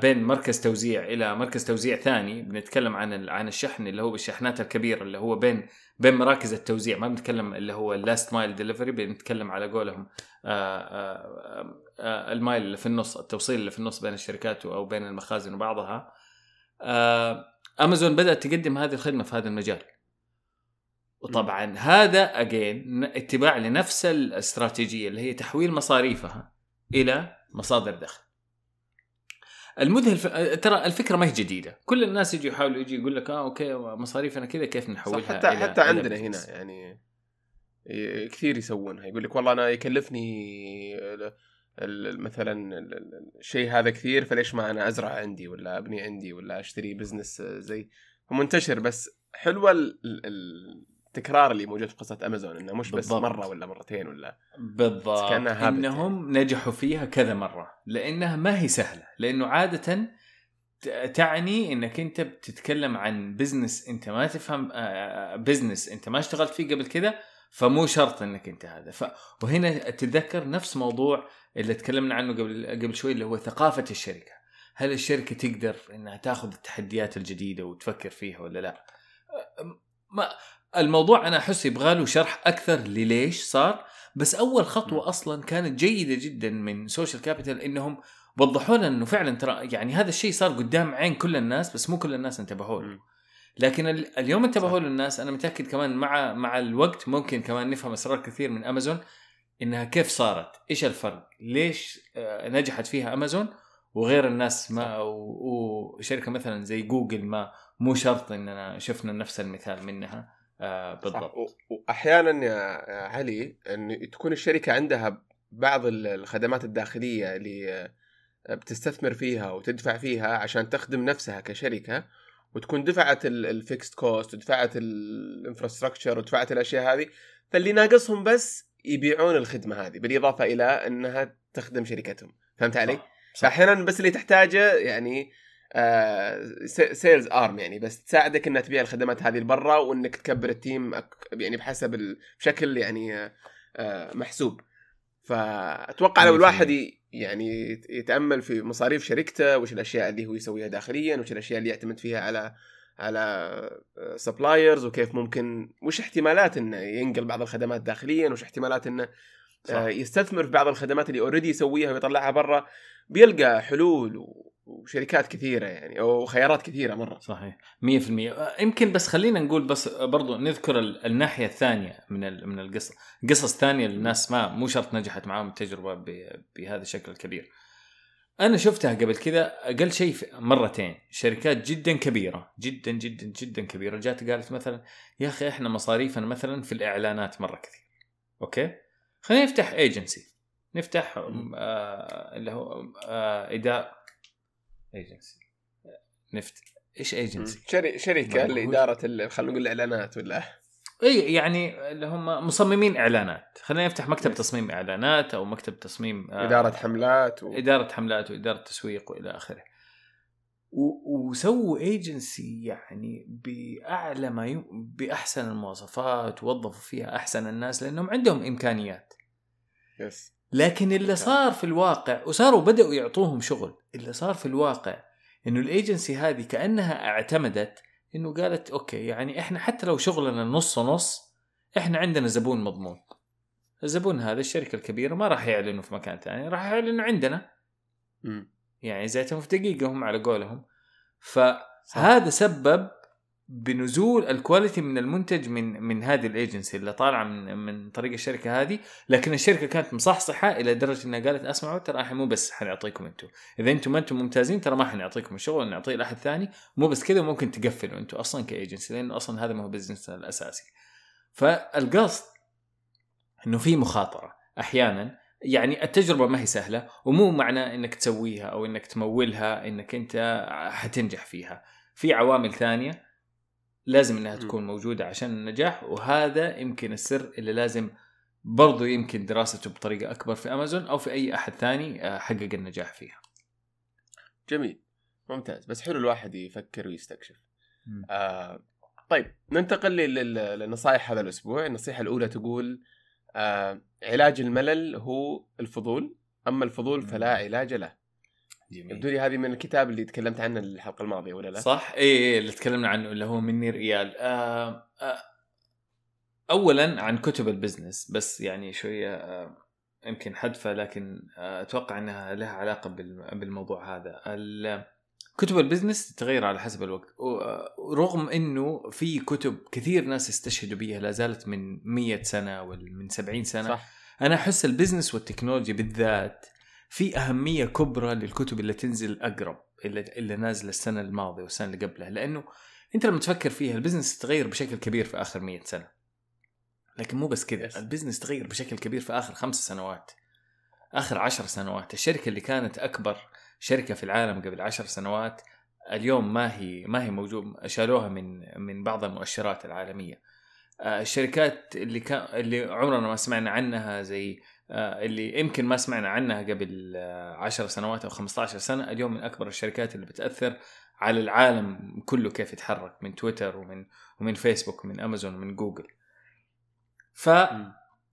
بين مركز توزيع إلى مركز توزيع ثاني. بنتكلم عن عن الشحن اللي هو بالشحنات الكبيرة اللي هو بين بين مراكز التوزيع. ما بنتكلم اللي هو ال last mile delivery بنتكلم على قولهم آه، آه، آه، ال mile اللي في النص التوصيل اللي في النص بين الشركات أو بين المخازن وبعضها. آه، امازون بدأت تقدم هذه الخدمة في هذا المجال. وطبعا هذا again اتباع لنفس الاستراتيجية اللي هي تحويل مصاريفها إلى مصادر دخل. المذهل ف... ترى الفكرة ما هي جديدة. كل الناس يجوا يحاولوا يجي يقول لك آه okay مصاريفنا كذا كيف نحولها صح حتى إلى- حتى إلى عندنا هنا business. يعني كثير يسوونها. يقول لك والله أنا يكلفني ال- مثلا ال- ال- الشيء هذا كثير فليش ما أنا أزرع عندي ولا أبني عندي ولا أشتري business زي. هو منتشر بس حلوة ال- ال- التكرار اللي موجود في قصة امازون إنه مش بس بالضبط. مرة ولا مرتين ولا بالضبط. حبيت إنهم نجحوا فيها كذا مرة. لأنها ما هي سهلة. لأنه عادة تعني إنك أنت بتتكلم عن business أنت ما تفهم business أنت ما اشتغلت فيه قبل كذا فمو شرط إنك أنت هذا. ف... وهنا تتذكر نفس موضوع اللي تكلمنا عنه قبل قبل شوي اللي هو ثقافة الشركة. هل الشركة تقدر إنها تاخذ التحديات الجديدة وتفكر فيها ولا لا؟ ما الموضوع أنا أحس يبغى له شرح أكثر لليش صار بس أول خطوة. أصلا كانت جيدة جدا من Social Capital إنهم وضحوا لنا إنه فعلا ترى يعني هذا الشيء صار قدام عين كل الناس بس مو كل الناس انتبهوا له. لكن ال- اليوم انتبهوا. له الناس أنا متأكد كمان مع مع الوقت ممكن كمان نفهم أسرار كثير من امازون إنها كيف صارت إيش الفرق ليش آه، نجحت فيها امازون وغير الناس ما وشركة مثلا زي جوجل ما مو شرط إننا شفنا نفس المثال منها آه بالضبط. وأحيانا يا علي إن تكون الشركة عندها بعض الخدمات الداخلية اللي بتستثمر فيها وتدفع فيها عشان تخدم نفسها كشركة وتكون دفعت ال fixed cost ودفعت ال infrastructure ودفعت الأشياء هذه فاللي ناقصهم بس يبيعون الخدمة هذه بالإضافة إلى إنها تخدم شركتهم. فهمت علي؟ فأحيانا بس اللي تحتاجه يعني sales آه arm يعني بس تساعدك إنها تبيع الخدمات هذه لبرا وإنك تكبر ال team يعني بحسب بشكل يعني آه محسوب. فأتوقع لو الواحد يعني يتأمل في مصاريف شركته وش الأشياء اللي هو يسويها داخليا وش الأشياء اللي يعتمد فيها على على suppliers وكيف ممكن وش احتمالات إنه ينقل بعض الخدمات داخليا وش احتمالات إنه صح. آه، يستثمر في بعض الخدمات اللي already يسويها ويطلعها برا. بيلقى حلول وشركات كثيرة يعني أو خيارات كثيرة مرة. صحيح 100% يمكن بس خلينا نقول بس برضو نذكر الناحية الثانية من من القصة. قصص ثانية للناس ما مو شرط نجحت معاهم التجربة بهذا الشكل الكبير. أنا شفتها قبل كذا أقل شيء مرتين. شركات جدا كبيرة جدا جدا جدا كبيرة. جات قالت مثلا يا أخي إحنا مصاريفنا مثلا في الإعلانات مرة كثير. okay؟ خلينا نفتح ايجنسي نفتح آه اللي هو آه ad agency نفت إيش ايجنسي؟ شري... شركة لاداره خلينا نقول الاعلانات ولا؟ إي يعني اللي هم مصممين إعلانات. خلينا نفتح مكتب تصميم إعلانات أو مكتب تصميم آه إدارة حملات و... إدارة حملات وإدارة تسويق وإلى آخره. و... وسووا ايجنسي يعني بأعلى ما ي... بأحسن المواصفات ووظفوا فيها أحسن الناس لأنهم عندهم إمكانيات. yes لكن اللي صار في الواقع وصاروا بدأوا يعطوهم شغل اللي صار في الواقع إنه الأيجنسي هذه كأنها اعتمدت إنه قالت okay يعني إحنا حتى لو شغلنا نص نص إحنا عندنا زبون مضمون. الزبون هذا الشركة الكبيرة ما راح يعلنوا في مكان ثاني راح يعلنوا عندنا. م. يعني زيتهم في دقيقهم على قولهم. فهذا سبب بنزول ال quality من المنتج من من هذه الايجنسي اللي طالعة من من طريق الشركة هذه لكن الشركة كانت مصحصحة إلى درجة إنها قالت أسمعوا ترى إحنا مو بس حنعطيكم أنتم. إذا أنتم ما أنتم ممتازين ترى ما حنعطيكم الشغل نعطيه لأحد ثاني. مو بس كذا ممكن تقفلوا أنتم أصلا كايجنسي لأنه أصلا هذا ما هو business الأساسي. فالقصد إنه في مخاطرة أحيانا. يعني التجربة ما هي سهلة ومو معنى إنك تسويها أو إنك تمولها إنك أنت حتنجح فيها. في عوامل ثانية لازم إنها تكون موجودة عشان النجاح وهذا يمكن السر اللي لازم برضو يمكن دراسته بطريقة أكبر في أمازون أو في أي أحد ثاني آه، حقق النجاح فيها. جميل. ممتاز. بس حلو الواحد يفكر ويستكشف. آه طيب ننتقل للنصائح هذا الأسبوع، النصيحة الأولى تقول آه علاج الملل هو الفضول. أما الفضول فلا علاج له. جميل يبدو لي هذه من الكتاب اللي تكلمت عنه الحلقة الماضية ولا لا؟ صح؟ اي اي اللي تكلمنا عنه اللي هو من نير ايال آه آه اولا عن كتب ال business بس يعني شوية آه يمكن حذفة لكن أتوقع إنها لها علاقة بالموضوع هذا. كتب ال business تتغير على حسب الوقت. ورغم إنه في كتب كثير ناس استشهدوا بها لا زالت من 100 سنة ومن 70 سنة صح. أنا أحس ال business والتكنولوجيا بالذات في أهمية كبرى للكتب اللي تنزل أقرب اللي, اللي نازلة السنة الماضية والسنة اللي قبلها لأنه أنت لما تفكر فيها ال business تغير بشكل كبير في آخر مية سنة. لكن مو بس كذا ال business تغير بشكل كبير في آخر خمس سنوات آخر عشر سنوات. الشركة اللي كانت أكبر شركة في العالم قبل عشر سنوات اليوم ما هي ما هي موجود شالوها من من بعض المؤشرات العالمية. آه، الشركات اللي كان اللي عمرنا ما سمعنا عنها زي اللي يمكن ما سمعنا عنها قبل 10 سنوات أو 15 سنة اليوم من أكبر الشركات اللي بتأثر على العالم كله كيف يتحرك من تويتر ومن ومن فيسبوك ومن أمازون ومن جوجل. ف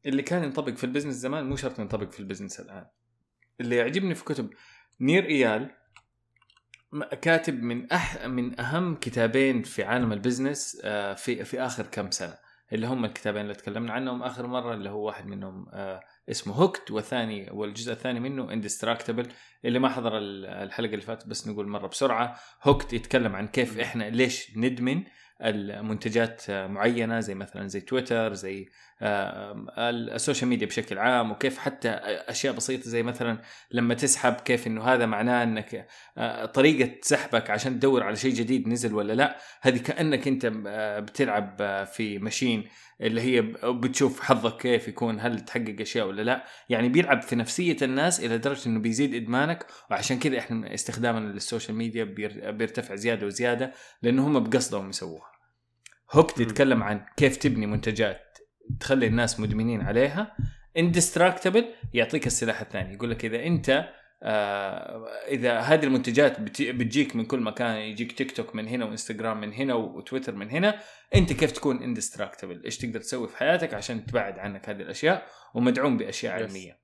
اللي كان ينطبق في ال business زمان مو شرط ينطبق في ال business الآن. اللي يعجبني في كتب نير إيال كاتب من أح من أهم كتابين في عالم ال business آه، في في آخر كم سنة اللي هم الكتابين اللي تكلمنا عنهم. آخر مرة اللي هو واحد منهم آه، اسمه Hooked والثاني والجزء الثاني منه Indistractable اللي ما حضر الحلقة اللي فاتت بس نقول مرة بسرعة. Hooked يتكلم عن كيف إحنا ليش ندمن المنتجات معينة زي مثلا زي تويتر زي ال social media بشكل عام وكيف حتى أشياء بسيطة زي مثلا لما تسحب كيف إنه هذا معناه إنك آه، طريقة سحبك عشان تدور على شيء جديد نزل ولا لا هذه كأنك أنت آه، بتلعب في machine اللي هي بتشوف حظك كيف يكون هل تحقق أشياء ولا لا. يعني بيلعب في نفسية الناس إلى درجة إنه بيزيد إدمانك وعشان كذا إحنا استخدامنا لل social media بيرتفع زيادة وزيادة لأنه هم بقصدهم يسووها. Hooked تتكلم عن كيف تبني منتجات. تخلي الناس مدمنين عليها Indistractable يعطيك السلاح الثاني. يقول لك إذا أنت آه إذا هذه المنتجات بتجيك من كل مكان يجيك تيك توك من هنا وإنستغرام من هنا وتويتر من هنا أنت كيف تكون indistractable إيش تقدر تسوي في حياتك عشان تبعد عنك هذه الأشياء؟ ومدعوم بأشياء yes. علمية.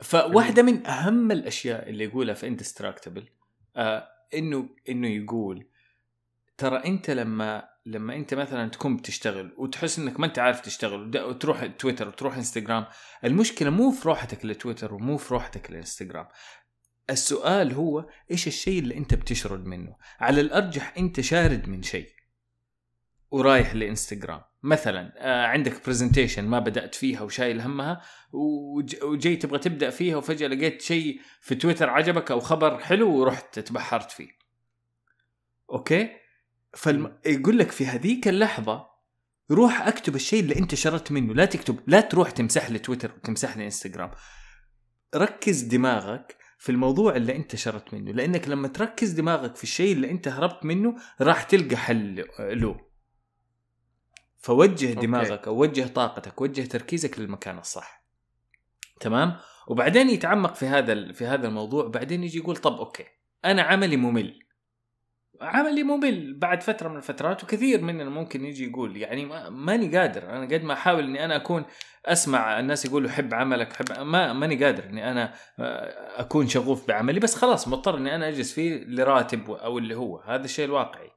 فواحدة من أهم الأشياء اللي يقولها في Indistractable آه إنه إنه يقول ترى أنت لما لما انت مثلا تكون بتشتغل وتحس إنك ما أنت عارف تشتغل وتروح تويتر وتروح إنستغرام. المشكلة مو في روحتك لتويتر ومو في روحتك لإنستغرام. السؤال هو إيش الشيء اللي أنت بتشرد منه؟ على الأرجح أنت شارد من شيء ورايح لإنستغرام. مثلا آه، عندك presentation ما بدأت فيها وشايل همها وجاي تبغى تبدأ فيها وفجأة لقيت شيء في تويتر عجبك أو خبر حلو ورحت تبحرت فيه. okay؟ فيقول لك في هذيك اللحظة روح اكتب الشيء اللي انت شردت منه لا تكتب لا تروح تمسح لي تويتر وتمسح لي انستغرام. ركز دماغك في الموضوع اللي انت شردت منه لانك لما تركز دماغك في الشيء اللي انت هربت منه راح تلقى حل له. فوجه دماغك أو وجه طاقتك وجه تركيزك للمكان الصح. تمام؟ وبعدين يتعمق في هذا في هذا الموضوع بعدين يجي يقول طب أوكي أنا عملي ممل. عملي ممل بعد فترة من الفترات وكثير مننا ممكن يجي يقول يعني ماني قادر. أنا قد ما أحاول إني أنا أكون أسمع الناس يقولوا حب عملك حب ما ماني قادر إني أنا آه، أكون شغوف بعملي. بس خلاص مضطر إني أنا أجلس فيه لراتب أو اللي هو. هذا الشيء الواقعي.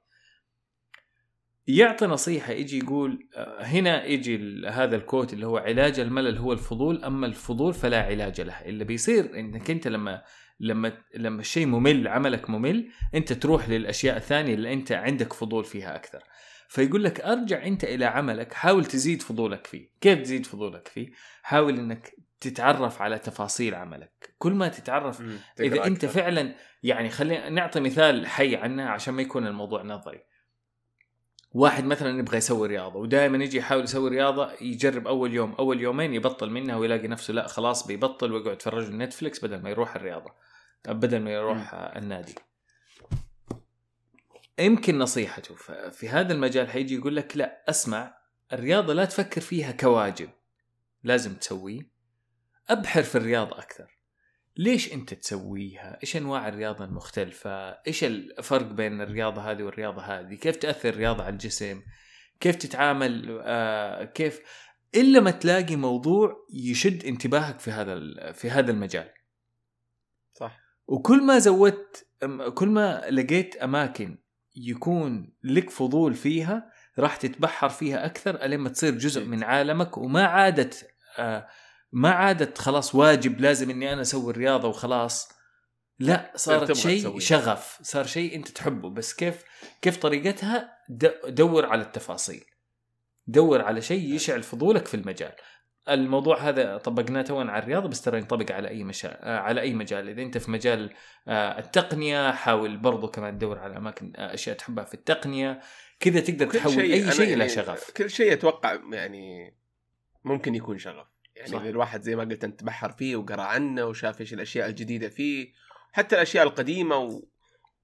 يعطي نصيحة يجي يقول آه، هنا يجي هذا الكوت اللي هو علاج الملل هو الفضول أما الفضول فلا علاج له. اللي بيصير إنك أنت لما لما لما الشيء ممل عملك ممل انت تروح للأشياء الثانية اللي انت عندك فضول فيها أكثر. فيقول لك أرجع انت إلى عملك حاول تزيد فضولك فيه. كيف تزيد فضولك فيه؟ حاول إنك تتعرف على تفاصيل عملك. كل ما تتعرف إذا أكثر. انت فعلا يعني خلينا نعطي مثال حي عنها عشان ما يكون الموضوع نظري. واحد مثلا يبغى يسوي رياضة ودائما يجي يحاول يسوي رياضة يجرب أول يوم أول يومين يبطل منها ويلاقي نفسه لا خلاص بيبطل ويقعد يتفرج نتفلكس بدل ما يروح الرياضة. بدل ما يروح النادي يمكن نصيحته في هذا المجال حيجي يقول لك لا اسمع الرياضة لا تفكر فيها كواجب لازم تسويه ابحر في الرياضة أكثر ليش أنت تسويها؟ إيش أنواع الرياضة المختلفة؟ إيش الفرق بين الرياضة هذه والرياضة هذه؟ كيف تأثر الرياضة على الجسم؟ كيف تتعامل آه كيف إلا ما تلاقي موضوع يشد انتباهك في هذا في هذا المجال. وكل ما زودت كل ما لقيت أماكن يكون لك فضول فيها راح تتبحر فيها أكثر ألين ما تصير جزء من عالمك وما عادت آه ما عادت خلاص واجب لازم إني أنا أسوي الرياضة وخلاص. لا صارت شيء شغف صار شيء أنت تحبه. بس كيف كيف طريقتها؟ دور على التفاصيل. دور على شيء يشعل فضولك في المجال. الموضوع هذا طبقناه تو على الرياضه بس ترى ينطبق على أي مشا... على أي مجال. إذا أنت في مجال آه، التقنية حاول برضو كمان تدور على أماكن آه، أشياء تحبها في التقنية. كذا تقدر تحول شيء أي شيء إلى يعني شغف. كل شيء أتوقع يعني ممكن يكون شغف. يعني صح. الواحد زي ما قلت انت تبحر فيه وقرأ عنه وشاف إيش الأشياء الجديدة فيه حتى الأشياء القديمة و...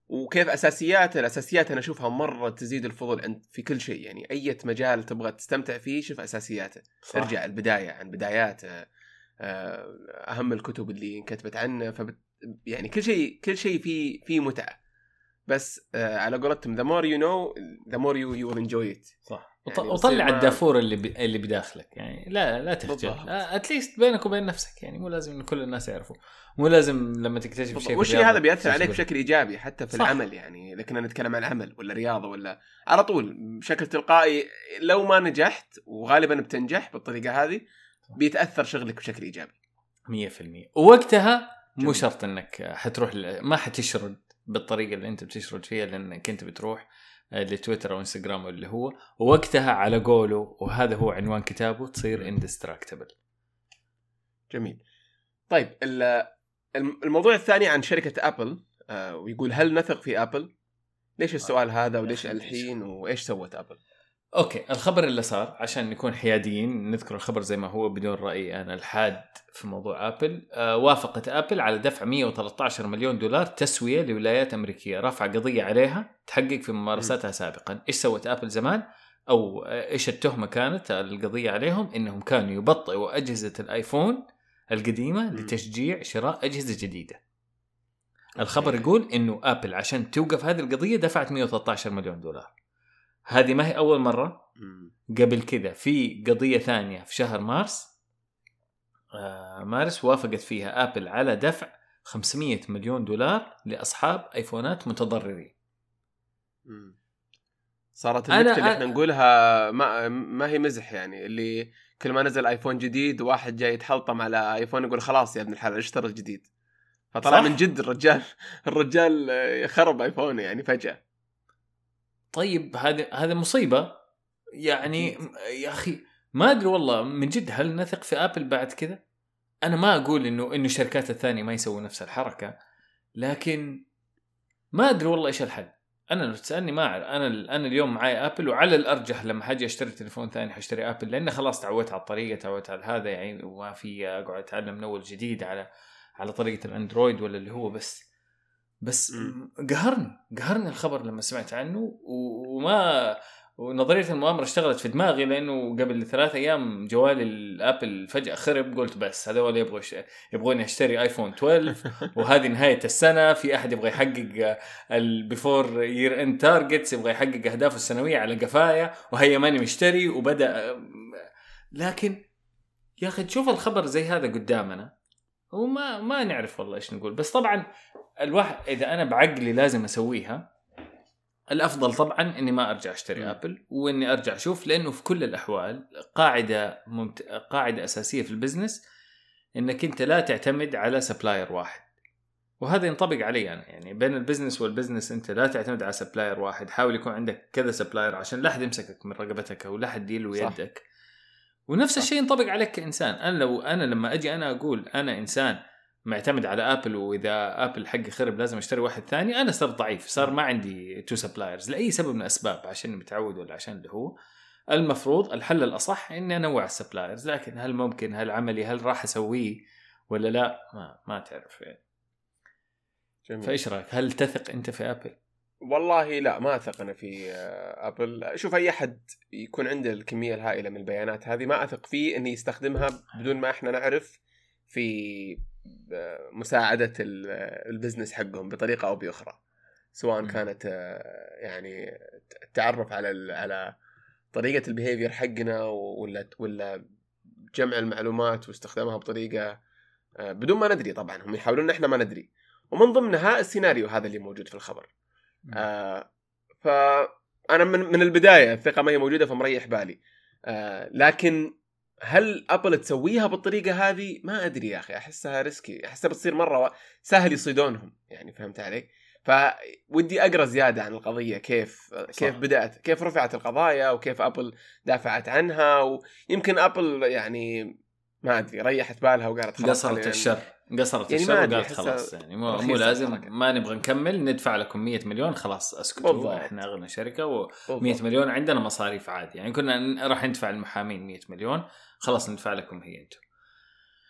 وكيف أساسيات الأساسيات أنا أشوفها مرة تزيد الفضل عند في كل شيء. يعني أي مجال تبغى تستمتع فيه شوف أساسياته. صح. ارجع البداية عن بداياته آه، أهم الكتب اللي انكتبت عنه فبت يعني كل شيء كل شيء فيه فيه متعة. بس آه، على قولتهم the more you know the more you you enjoy it صح. يعني وطلع الدافور اللي ب... اللي بداخلك. يعني لا لا تخجل at least بينك وبين نفسك يعني مو لازم كل الناس يعرفوا مو لازم لما تكتشف شيء والشيء هذا بيأثر عليك بشكل إيجابي حتى في صح. العمل. يعني إذا كنا نتكلم عن العمل ولا رياضة ولا على طول بشكل تلقائي لو ما نجحت وغالبا بتنجح بالطريقة هذه بيتأثر شغلك بشكل إيجابي. 100% ووقتها مو شرط إنك حتروح ما حتشرد بالطريقة اللي أنت بتشرد فيها لانك انت بتروح. لتويتر أو إنستغرام اللي هو. ووقتها على قوله وهذا هو عنوان كتابه تصير indistractable جميل. طيب ال- الم- الموضوع الثاني عن شركة أبل آه، ويقول هل نثق في أبل؟ ليش السؤال هذا؟ وليش الحين؟ وإيش سوت أبل؟ okay الخبر اللي صار عشان نكون حياديين نذكر الخبر زي ما هو بدون رايي أنا الحاد في موضوع آبل. آه وافقت آبل على دفع 113 مليون دولار تسوية لولايات أمريكية. رفع قضية عليها تحقق في ممارساتها سابقا. إيش سوت آبل زمان؟ أو إيش التهمة كانت القضية عليهم؟ إنهم كانوا يبطئوا أجهزة الآيفون القديمة. لتشجيع شراء أجهزة جديدة. الخبر يقول إنه آبل عشان توقف هذه القضية دفعت 113 مليون دولار. هذه ما هي أول مرة. قبل كذا في قضية ثانية في شهر مارس آه مارس وافقت فيها آبل على دفع 500 مليون دولار لأصحاب آيفونات متضررين. صارت أنا- النكتة اللي إحنا نقولها ما ما هي مزح يعني اللي كل ما نزل آيفون جديد واحد جاي يتحلطم على آيفون يقول خلاص يا ابن الحلال اشتري الجديد فطلع. من جد الرجال الرجال خرب آيفونه يعني فجأة طيب هذه هذه مصيبة يعني. يا أخي ما أدري والله من جد هل نثق في آبل بعد كذا؟ أنا ما أقول إنه إنه الشركات الثانية ما يسووا نفس الحركة لكن ما أدري والله إيش الحل أنا لو تسألني ما أعرف أنا أنا اليوم معي آبل وعلى الأرجح لما حاجي أشتري تليفون ثاني حاشتري آبل لأن خلاص تعودت على الطريقة تعودت على هذا يعني وما في أقعد أتعلم من أول جديد على على طريقة الأندرويد ولا اللي هو بس بس. قهرني قهرني الخبر لما سمعت عنه وما ونظرية المؤامرة اشتغلت في دماغي لأنه قبل ثلاث أيام جوالي الآبل فجأة خرب قلت بس هذول يبغوا يبغوني أشتري آيفون 12 وهذه نهاية السنة في أحد يبغى يحقق ال before year end targets يبغى يحقق أهدافه السنوية على قفايا وهي ماني مشتري وبدأ لكن يا أخي تشوف الخبر زي هذا قدامنا وما ما نعرف والله إيش نقول بس طبعا الواحد إذا أنا بعقلي لازم أسويها الأفضل طبعا إني ما أرجع أشتري مم. آبل وإني أرجع أشوف لأنه في كل الأحوال قاعدة ممت... قاعدة أساسية في ال business إنك أنت لا تعتمد على supplier واحد وهذا ينطبق علي أنا يعني بين ال business وال business أنت لا تعتمد على supplier واحد حاول يكون عندك كذا supplier عشان لا أحد يمسكك من رقبتك أو لا أحد يلوي صح. يدك ونفس. الشيء ينطبق عليك كإنسان. أنا لو أنا لما أجي أنا أقول أنا إنسان معتمد على ابل وإذا ابل حقي خرب لازم أشتري واحد ثاني أنا صرت ضعيف صار ما عندي two suppliers لأي سبب من الأسباب عشان متعود ولا عشان اللي هو. المفروض الحل الأصح إني أنوع ال suppliers لكن هل ممكن هل عملي هل راح أسويه ولا لا؟ ما ما تعرف يعني. جميل. فإيش رأيك؟ هل تثق أنت في ابل والله لا ما أثق أنا في آه، أبل. شوف أي أحد يكون عنده الكمية الهائلة من البيانات هذه ما أثق فيه انه يستخدمها بدون ما إحنا نعرف في آه، مساعدة آه، ال business حقهم بطريقة أو بأخرى. سواء. كانت يعني التعرف على على طريقة ال behavior حقنا ولا ولا جمع المعلومات واستخدامها بطريقة بدون ما ندري طبعا. هم يحاولون إحنا ما ندري. ومن ضمنها السيناريو هذا اللي موجود في الخبر. آه فانا من من البداية الثقة ما هي موجودة فمريح بالي. آه لكن هل أبل تسويها بالطريقة هذه؟ ما أدري يا أخي أحسها risky أحسها بتصير مرة سهل يصيدونهم يعني فهمت علي؟ فودي أقرأ زيادة عن القضية كيف كيف صح. بدأت كيف رفعت القضايا وكيف أبل دافعت عنها ويمكن أبل يعني ما أدري ريحت بالها وقالت خلاص قصرت الشر. قصرت يعني الشر وقالت خلاص يعني مو, مو لازم الحركة. ما نبغى نكمل ندفع لكم 100 مليون خلاص اسكتوا بالضبط. إحنا أغنى شركة و100 بالضبط. مليون عندنا مصاريف عادي. يعني كنا راح ندفع المحامين 100 مليون خلاص ندفع لكم هي أنتم.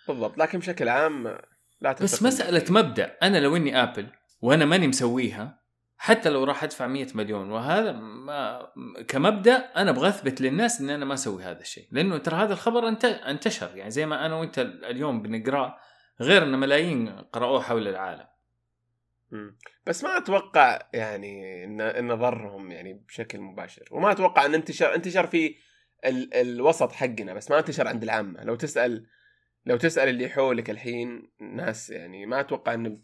بالضبط. لكن بشكل عام لا بس مسألة مبدأ. أنا لو إني آبل وأنا ماني مسويها حتى لو راح أدفع 100 مليون وهذا ما كمبدأ أنا أبغى أثبت للناس إن أنا ما أسوي هذا الشيء. لأنه ترى هذا الخبر انت انتشر. يعني زي ما أنا وأنت اليوم بنقراه غير إن ملايين قرأوه حول العالم. مم. بس ما أتوقع يعني ان إن ضرهم يعني بشكل مباشر. وما أتوقع إن انتشر انتشر في ال... الوسط حقنا بس ما انتشر عند العامة. لو تسال لو تسأل اللي حولك الحين ناس يعني ما أتوقع إنه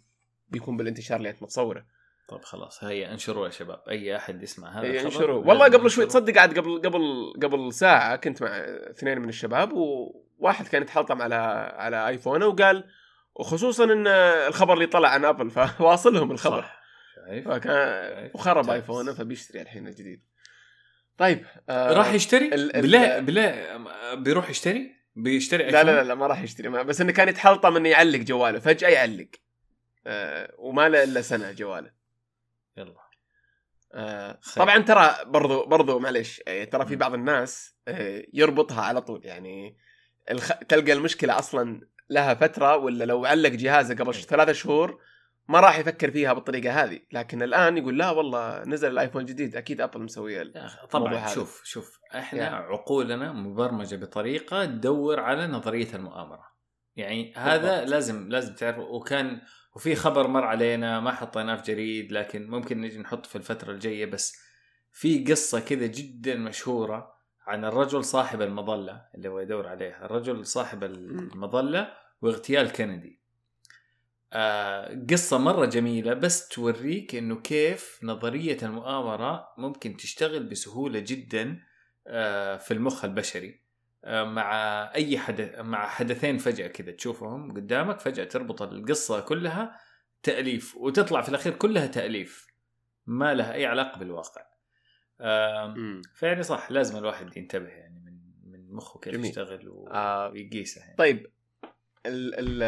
بيكون بالانتشار اللي أنت متصوره. طيب خلاص هيا انشروا يا شباب. أي أحد يسمع هذا ينشروا لازم والله قبل شوي. تصدق قاعد قبل قبل قبل ساعة كنت مع اثنين من الشباب وواحد كان يتحلطم على على آيفونه وقال وخصوصا إن الخبر اللي طلع عن أبل فواصلهم الخبر. صح فكان؟ وخرب. آيفونه فبيشتري الحين الجديد. طيب آه راح يشتري؟ ال- ال- بالله بالله بيروح يشتري؟ بيشتري لا لا؟ لا, لا ما راح يشتري. ما بس إنه كان يتحلطم إنه يعلق جواله فجأة يعلق. آه وما له إلا سنة جواله. يلا. آه خير. طبعا ترى برضو برضو معلش آه، ترى في بعض الناس آه يربطها على طول. يعني الخ... تلقى المشكلة أصلا لها فترة ولا لو علق جهازه قبل إيه. ثلاثة شهور ما راح يفكر فيها بالطريقة هذه لكن الآن يقول لا والله نزل الآيفون الجديد أكيد أبل مسويه طبعا هذا. شوف شوف إحنا يعني. عقولنا مبرمجة بطريقة تدور على نظرية المؤامرة يعني هذا بالضبط. لازم لازم تعرف وكان وفي خبر مر علينا ما حطيناه في جريد لكن ممكن نجي نحط في الفترة الجاية بس في قصة كذا جدا مشهورة عن الرجل صاحب المظلة اللي هو يدور عليها. الرجل صاحب المظلة واغتيال كندي. آه قصة مرة جميلة بس توريك إنه كيف نظرية المؤامرة ممكن تشتغل بسهولة جدا آه في المخ البشري. آه مع أي حدث مع حدثين فجأة كذا تشوفهم قدامك فجأة تربط القصة كلها تأليف وتطلع في الأخير كلها تأليف. ما لها أي علاقة بالواقع. آه. فيعني صح لازم الواحد ينتبه يعني من من مخه كيف جميل. يشتغل آه. ويقيسه يعني. طيب ال- ال-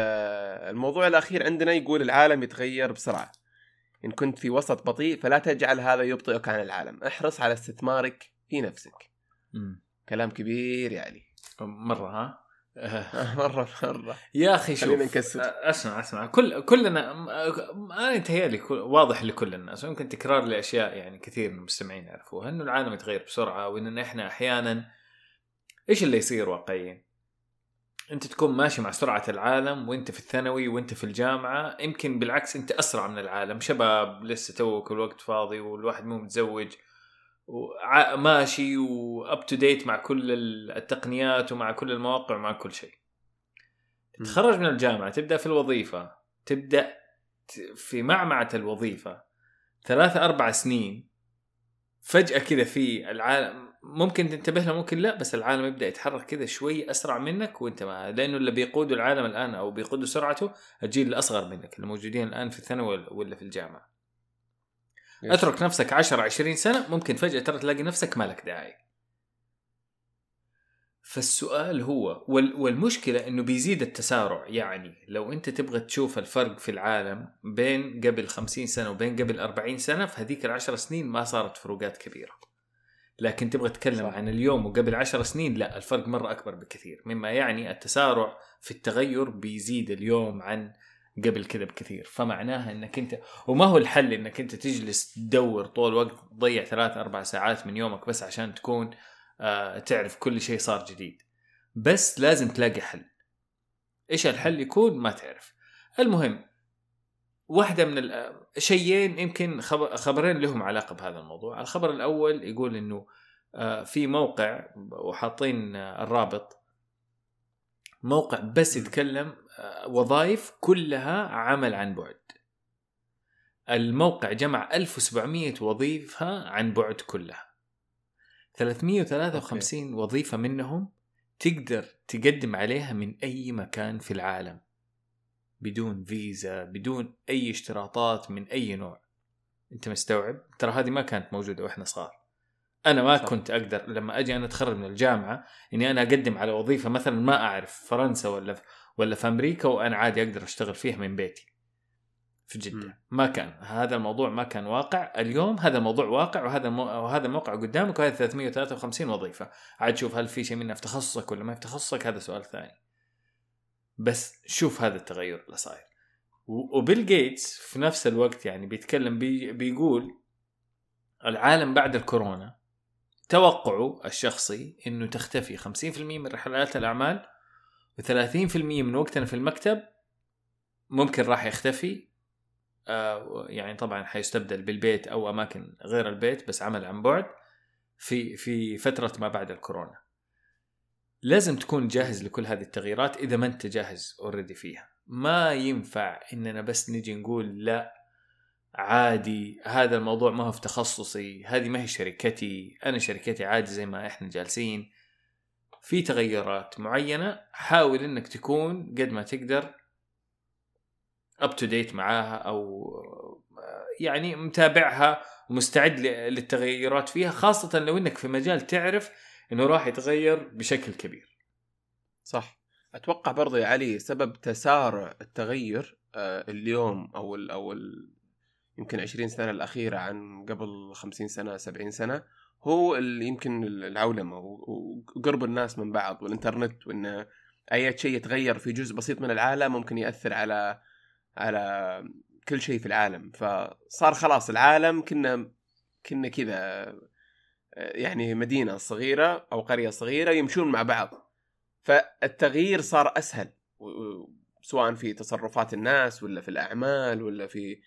الموضوع الأخير عندنا يقول العالم يتغير بسرعة إن كنت في وسط بطيء فلا تجعل هذا يبطئك عن العالم احرص على استثمارك في نفسك مم. كلام كبير يا علي مرة ها. مرة مرة. يا أخي شوف خلينا نكسر. أسمع أسمع. كل كلنا أنا يتهيألي كل- واضح لكل الناس ويمكن تكرار لأشياء يعني كثير من المستمعين يعرفوها إنه العالم يتغير بسرعة واننا إحنا أحيانا إيش اللي يصير واقعيا؟ أنت تكون ماشي مع سرعة العالم وأنت في الثانوي وأنت في الجامعة يمكن بالعكس أنت أسرع من العالم. شباب لسه توك الوقت فاضي والواحد مو متزوج. ماشي واب تو ديت مع كل التقنيات ومع كل المواقع ومع كل شيء. تتخرج من الجامعة تبدأ في الوظيفة تبدأ في معمعة الوظيفة ثلاثة أربع سنين فجأة كذا في العالم ممكن تنتبه له ممكن لا بس العالم يبدأ يتحرك كذا شوي أسرع منك وأنت ما لأنه اللي بيقودوا العالم الآن أو بيقودوا سرعته الجيل الأصغر منك اللي موجودين الآن في الثانوي ولا- ولا في الجامعة. اترك نفسك 10 20 سنة ممكن فجأة ترى تلاقي نفسك مالك داعي. فالسؤال هو وال والمشكلة إنه بيزيد التسارع. يعني لو أنت تبغى تشوف الفرق في العالم بين قبل 50 سنة وبين قبل 40 سنة في هذيك العشر سنين ما صارت فروقات كبيرة. لكن تبغى تتكلم. عن اليوم وقبل عشر سنين لا الفرق مرة أكبر بكثير. مما يعني التسارع في التغير بيزيد اليوم عن قبل كذا بكثير. فمعناها إنك أنت وما هو الحل إنك أنت تجلس تدور طول الوقت تضيع ثلاث أربع ساعات من يومك بس عشان تكون آه تعرف كل شيء صار جديد. بس لازم تلاقي حل. إيش الحل يكون؟ ما تعرف. المهم واحدة من شيئين يمكن خب- خبرين لهم علاقة بهذا الموضوع. الخبر الأول يقول أنه آه، في موقع وحاطين آه، الرابط. موقع بس يتكلم وظائف كلها عمل عن بعد. الموقع جمع 1700 وظيفة عن بعد كلها. 353 وظيفة منهم تقدر تقدم عليها من أي مكان في العالم. بدون فيزا بدون أي اشتراطات من أي نوع. أنت مستوعب؟ ترى هذه ما كانت موجودة وإحنا صغار. أنا ما صح. كنت أقدر لما أجي أنا أتخرج من الجامعة إني أنا أقدم على وظيفة مثلا ما أعرف فرنسا ولا ولا في أمريكا وأنا عادي أقدر أشتغل فيها من بيتي. في جدة. مم. ما كان. هذا الموضوع ما كان واقع. اليوم هذا الموضوع واقع وهذا المو... وهذا الموقع قدامك وهذه 353 وظيفة. عاد شوف هل في شيء منها في تخصصك ولا ما في تخصصك؟ هذا سؤال ثاني. بس شوف هذا التغير اللي صاير. وبيل جيتس في نفس الوقت يعني بيتكلم بي... بيقول العالم بعد الكورونا توقعه الشخصي إنه تختفي 50% من رحلات الأعمال و30% من وقتنا في المكتب ممكن راح يختفي. آه يعني طبعا حيستبدل بالبيت أو أماكن غير البيت بس عمل عن بعد في في فترة ما بعد الكورونا. لازم تكون جاهز لكل هذه التغييرات إذا ما أنت جاهز اوريدي فيها. ما ينفع إننا بس نجي نقول لا عادي هذا الموضوع ما هو في تخصصي هذه ما هي شركتي أنا شركتي عادي زي ما إحنا جالسين. في تغيرات معينة حاول إنك تكون قد ما تقدر up to date معاها أو يعني متابعها ومستعد للتغيرات فيها خاصة لو إنك في مجال تعرف إنه راح يتغير بشكل كبير. صح. أتوقع برضه يا علي سبب تسارع التغير آه، اليوم أو أو يمكن 20 سنة الأخيرة عن قبل 50 سنة 70 سنة هو ال- يمكن العولمة وقرب الناس من بعض والإنترنت وإن أي شيء يتغير في جزء بسيط من العالم ممكن يأثر على على كل شيء في العالم. فصار خلاص العالم كنا كنا كذا يعني مدينة صغيرة أو قرية صغيرة يمشون مع بعض. فالتغيير صار أسهل سواء في تصرفات الناس ولا في الأعمال ولا في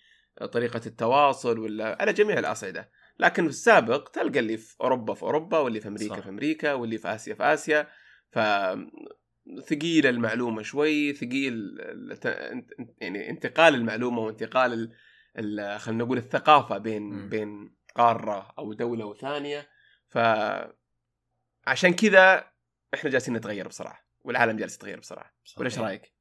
طريقة التواصل ولا على جميع الأصعدة. لكن في السابق تلقى اللي في أوروبا في أوروبا واللي في أمريكا صح. في أمريكا واللي في آسيا في آسيا ف ثقيل المعلومة شوي ثقيل يعني انتقال المعلومة وانتقال ال- ال- خلينا نقول الثقافة بين مم. بين قارة أو دولة وثانية ف عشان كذا إحنا جالسين نتغير بسرعة والعالم جالس يتغير بسرعة ولا إيش رأيك؟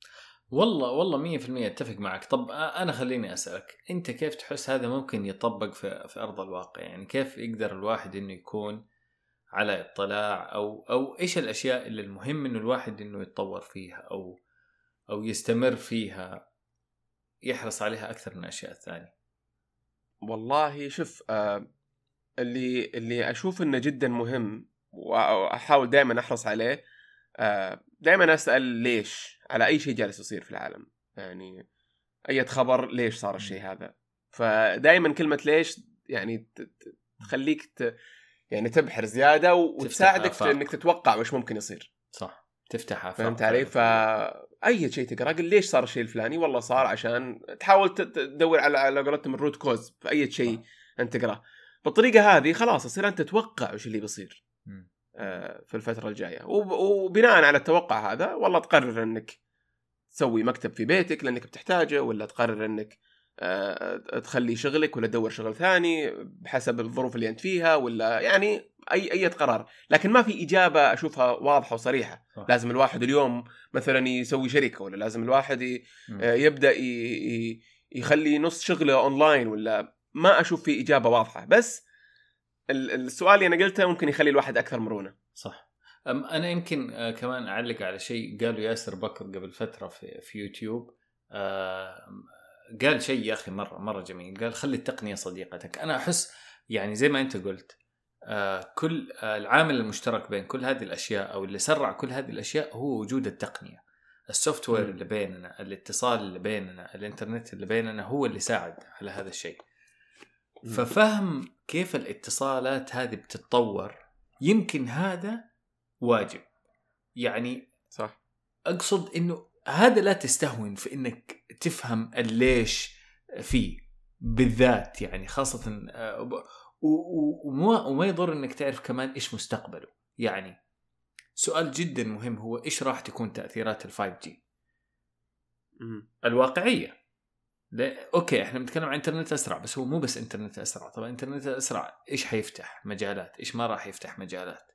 والله والله 100% أتفق معك. طب أنا خليني أسألك أنت كيف تحس هذا ممكن يطبق في في أرض الواقع؟ يعني كيف يقدر الواحد إنه يكون على اطلاع؟ أو أو إيش الأشياء اللي المهم إنه الواحد إنه يتطور فيها أو أو يستمر فيها يحرص عليها أكثر من الأشياء الثانية؟ والله شوف اللي اللي أشوف إنه جدا مهم واحاول دائما أحرص عليه دائما أسأل ليش؟ على أي شيء جالس يصير في العالم. يعني أي خبر ليش صار الشيء هذا؟ فدائما كلمة ليش يعني تخليك ت يعني تبحر زيادة وتساعدك في. إنك تتوقع وش ممكن يصير. صح. تفتح آفاق فهمت علي؟ فاي شيء تقرأ قل ليش صار الشيء الفلاني؟ والله صار عشان تحاول تدور على على قولتهم ال root cause في أي شيء أنت تقراه بالطريقة هذه خلاص يصير أنت تتوقع وش اللي بيصير. في الفترة الجاية وب- وبناء على التوقع هذا والله تقرر إنك تسوي مكتب في بيتك لأنك بتحتاجه ولا تقرر إنك آه، تخلي شغلك ولا تدور شغل ثاني بحسب الظروف اللي أنت فيها ولا يعني أي أي قرار لكن ما في إجابة أشوفها واضحة وصريحة صح. لازم الواحد اليوم مثلا يسوي شركة ولا لازم الواحد ي-. آه، يبدأ ي- يخلي نص شغله أونلاين ولا ما أشوف في إجابة واضحة بس السؤال اللي أنا قلته ممكن يخلي الواحد أكثر مرونة. صح. أنا يمكن آه، كمان أعلق على شيء قاله ياسر بكر قبل فترة في, في يوتيوب. آه، قال شيء يا أخي مرة مرة جميل. قال خلي التقنية صديقتك. أنا أحس يعني زي ما أنت قلت آه، كل العامل المشترك بين كل هذه الأشياء أو اللي سرع كل هذه الأشياء هو وجود التقنية. السوفت وير. اللي بيننا الاتصال اللي بيننا الإنترنت اللي بيننا هو اللي ساعد على هذا الشيء. ففهم كيف الاتصالات هذه بتتطور؟ يمكن هذا واجب. يعني صح. أقصد إنه هذا لا تستهون في إنك تفهم الليش فيه بالذات يعني خاصة آه، وما وما يضر إنك تعرف كمان إيش مستقبله. يعني سؤال جدا مهم هو إيش راح تكون تأثيرات ال 5G. الواقعية. okay إحنا بنتكلم عن إنترنت أسرع بس هو مو بس إنترنت أسرع. طبعا إنترنت أسرع إيش حيفتح؟ مجالات. إيش ما راح يفتح مجالات؟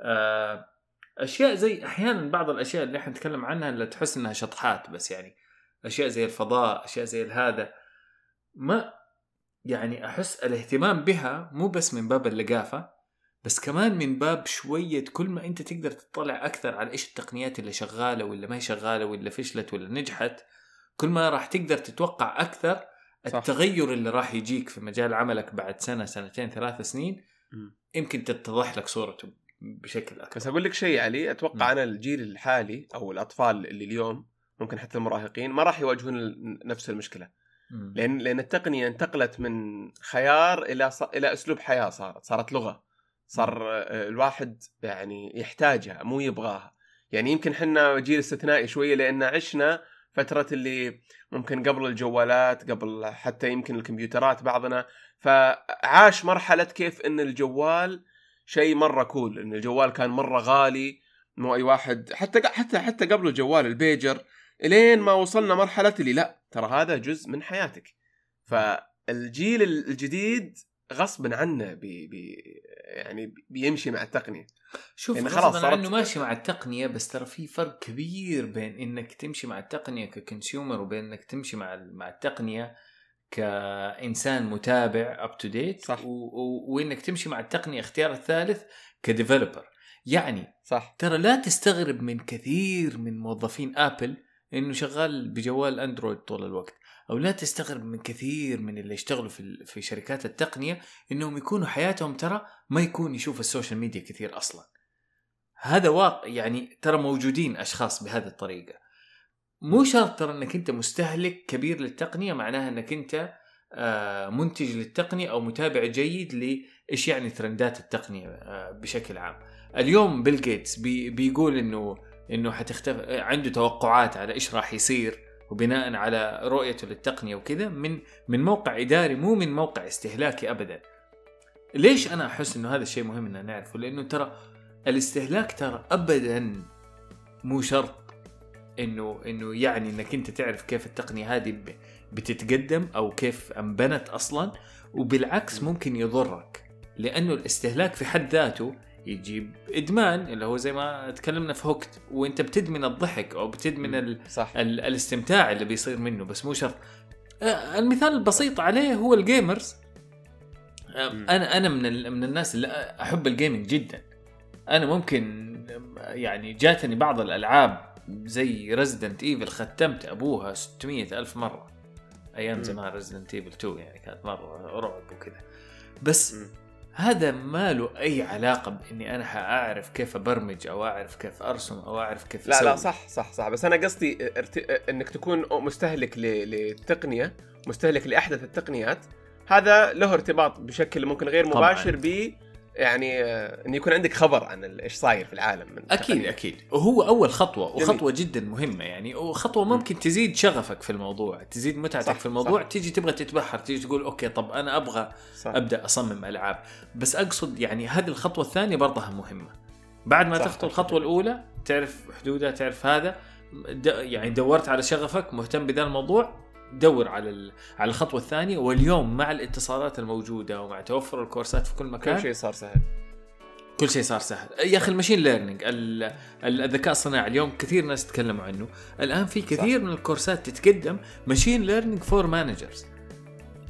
آه، أشياء زي أحيانا بعض الأشياء اللي إحنا نتكلم عنها اللي تحس إنها شطحات بس يعني أشياء زي الفضاء أشياء زي هذا. ما يعني أحس الاهتمام بها مو بس من باب اللقافة بس كمان من باب شوية كل ما أنت تقدر تطلع أكثر على إيش التقنيات اللي شغالة ولا ما هي شغالة ولا فشلت ولا نجحت كل ما راح تقدر تتوقع أكثر صح. التغير اللي راح يجيك في مجال عملك بعد سنة سنتين ثلاث سنين. يمكن تتضح لك صورته بشكل أكبر بس أقول لك شيء علي أتوقع مم. أنا الجيل الحالي أو الأطفال اللي اليوم ممكن حتى المراهقين ما راح يواجهون نفس المشكلة مم. لأن لأن التقنية انتقلت من خيار إلى ص... إلى أسلوب حياة صارت صارت لغة صار آه، الواحد يعني يحتاجها مو يبغاها يعني يمكن حنا جيل استثنائي شوية لأن عشنا فترة اللي ممكن قبل الجوالات قبل حتى يمكن الكمبيوترات بعضنا فعاش مرحلة كيف إن الجوال شيء مرة كول إن الجوال كان مرة غالي مو أي واحد حتى حتى حتى قبل الجوال البيجر إلين ما وصلنا مرحلة اللي لأ ترى هذا جزء من حياتك. فالجيل الجديد غصبا عنه بي بي يعني بيمشي مع التقنية. شوف يعني خلاص صارت- إنه ماشي مع التقنية بس ترى في فرق كبير بين إنك تمشي مع التقنية ك consumer وبين إنك تمشي مع مع التقنية كإنسان متابع up to date صح. وإنك تمشي مع التقنية اختيار الثالث ك developer يعني صح. ترى لا تستغرب من كثير من موظفين ابل إنه شغال بجوال اندرويد طول الوقت. أو لا تستغرب من كثير من اللي يشتغلوا في في شركات التقنية إنهم يكونوا حياتهم ترى ما يكون يشوف ال social media كثير أصلا. هذا واقع يعني ترى موجودين أشخاص بهذه الطريقة. مو شرط ترى إنك أنت مستهلك كبير للتقنية معناها إنك أنت آه، منتج للتقنية أو متابع جيد لإيش يعني trendات التقنية آه، بشكل عام. اليوم بيل جيتس بي بيقول انه إنه حتختفي عنده توقعات على إيش راح يصير. وبناء على رؤيته للتقنية وكذا من من موقع إداري مو من موقع استهلاكي ابدا. ليش أنا أحس إنه هذا الشيء مهم ان نعرفه؟ لأنه ترى الاستهلاك ترى ابدا مو شرط إنه إنه يعني إنك أنت تعرف كيف التقنية هذه بتتقدم أو كيف أنبنت أصلا وبالعكس ممكن يضرك لأنه الاستهلاك في حد ذاته يجيب ادمان اللي هو زي ما تكلمنا في هوكت وأنت بتدمن الضحك أو بتدمن ال... صح ال... الاستمتاع اللي بيصير منه بس مو شرط آه، المثال البسيط عليه هو ال gamers مم. أنا أنا من ال... من الناس اللي أحب ال gaming جدا أنا ممكن يعني جاتني بعض الألعاب زي Resident Evil ختمت أبوها 600 ألف مرة أيام. زمان Resident Evil 2 يعني كانت مرة رعب وكذا بس. هذا ما له أي علاقة بإني أنا حأعرف كيف أبرمج أو أعرف كيف أرسم أو أعرف كيف لا لا أسوي. صح صح صح بس أنا قصدي. إنك تكون مستهلك. للتقنيه مستهلك لأحدث التقنيات هذا له ارتباط بشكل ممكن غير طبعاً. مباشر ب يعني آه، إن يكون عندك خبر عن إيش صاير في العالم من أكيد تقنية. أكيد وهو أول خطوة جميل. وخطوة جدا مهمة يعني وخطوة ممكن تزيد شغفك في الموضوع تزيد متعتك صح، في الموضوع صح. تيجي تبغى تتبحر تيجي تقول okay طب أنا أبغى صح. أبدأ أصمم ألعاب بس أقصد يعني هذه الخطوة الثانية برضها مهمة بعد ما تخطو. الخطوة الأولى تعرف حدودها تعرف هذا. يعني دورت على شغفك مهتم بذا الموضوع دور على. على الخطوة الثانية واليوم مع الاتصالات الموجودة ومع توفر الكورسات في كل مكان كل شيء صار سهل. كل شيء صار سهل. يا أخي ال machine learning ال- ال- الذكاء الصناعي اليوم كثير ناس تكلموا عنه. الآن في كثير من الكورسات تتقدم machine learning for managers.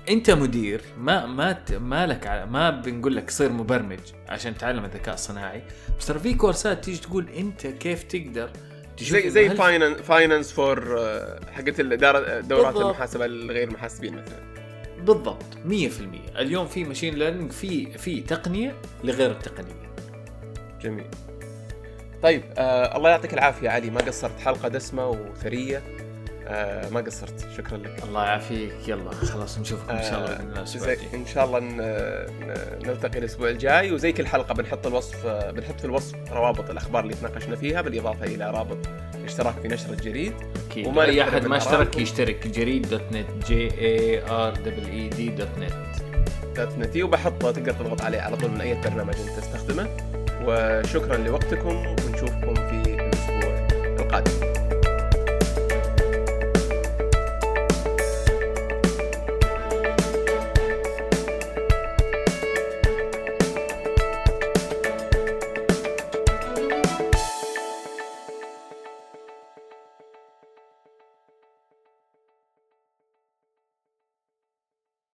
أنت مدير ما ما ما لك ما بنقول لك صير مبرمج عشان تتعلم الذكاء الصناعي بس ترى في كورسات تيجي تقول أنت كيف تقدر زي زي finance finance for حقت الإدارة- دورات بالضبط. المحاسبة الغير محاسبين مثلا. بالضبط 100% اليوم في machine learning في في تقنية لغير التقنية. جميل. طيب آه الله يعطيك العافية علي. ما قصرت حلقة دسمة وثرية. آه ما قصرت. شكرا لك. الله يعافيك. يلا خلاص نشوفكم إن شاء الله الجاي. إن شاء الله نلتقي الأسبوع الجاي وزي كل حلقة بنحط الوصف بنحط في الوصف روابط الأخبار اللي تناقشنا فيها بالإضافة إلى رابط اشتراك في نشرة جريد أكيد. وما أي أحد ما اشترك. يشترك. جريد dot net G A R double E D dot net. dot net ي وبحطه تقدر تضغط عليه على طول من أي برنامج أنت تستخدمه. وشكرا لوقتكم ونشوفكم في الأسبوع القادم.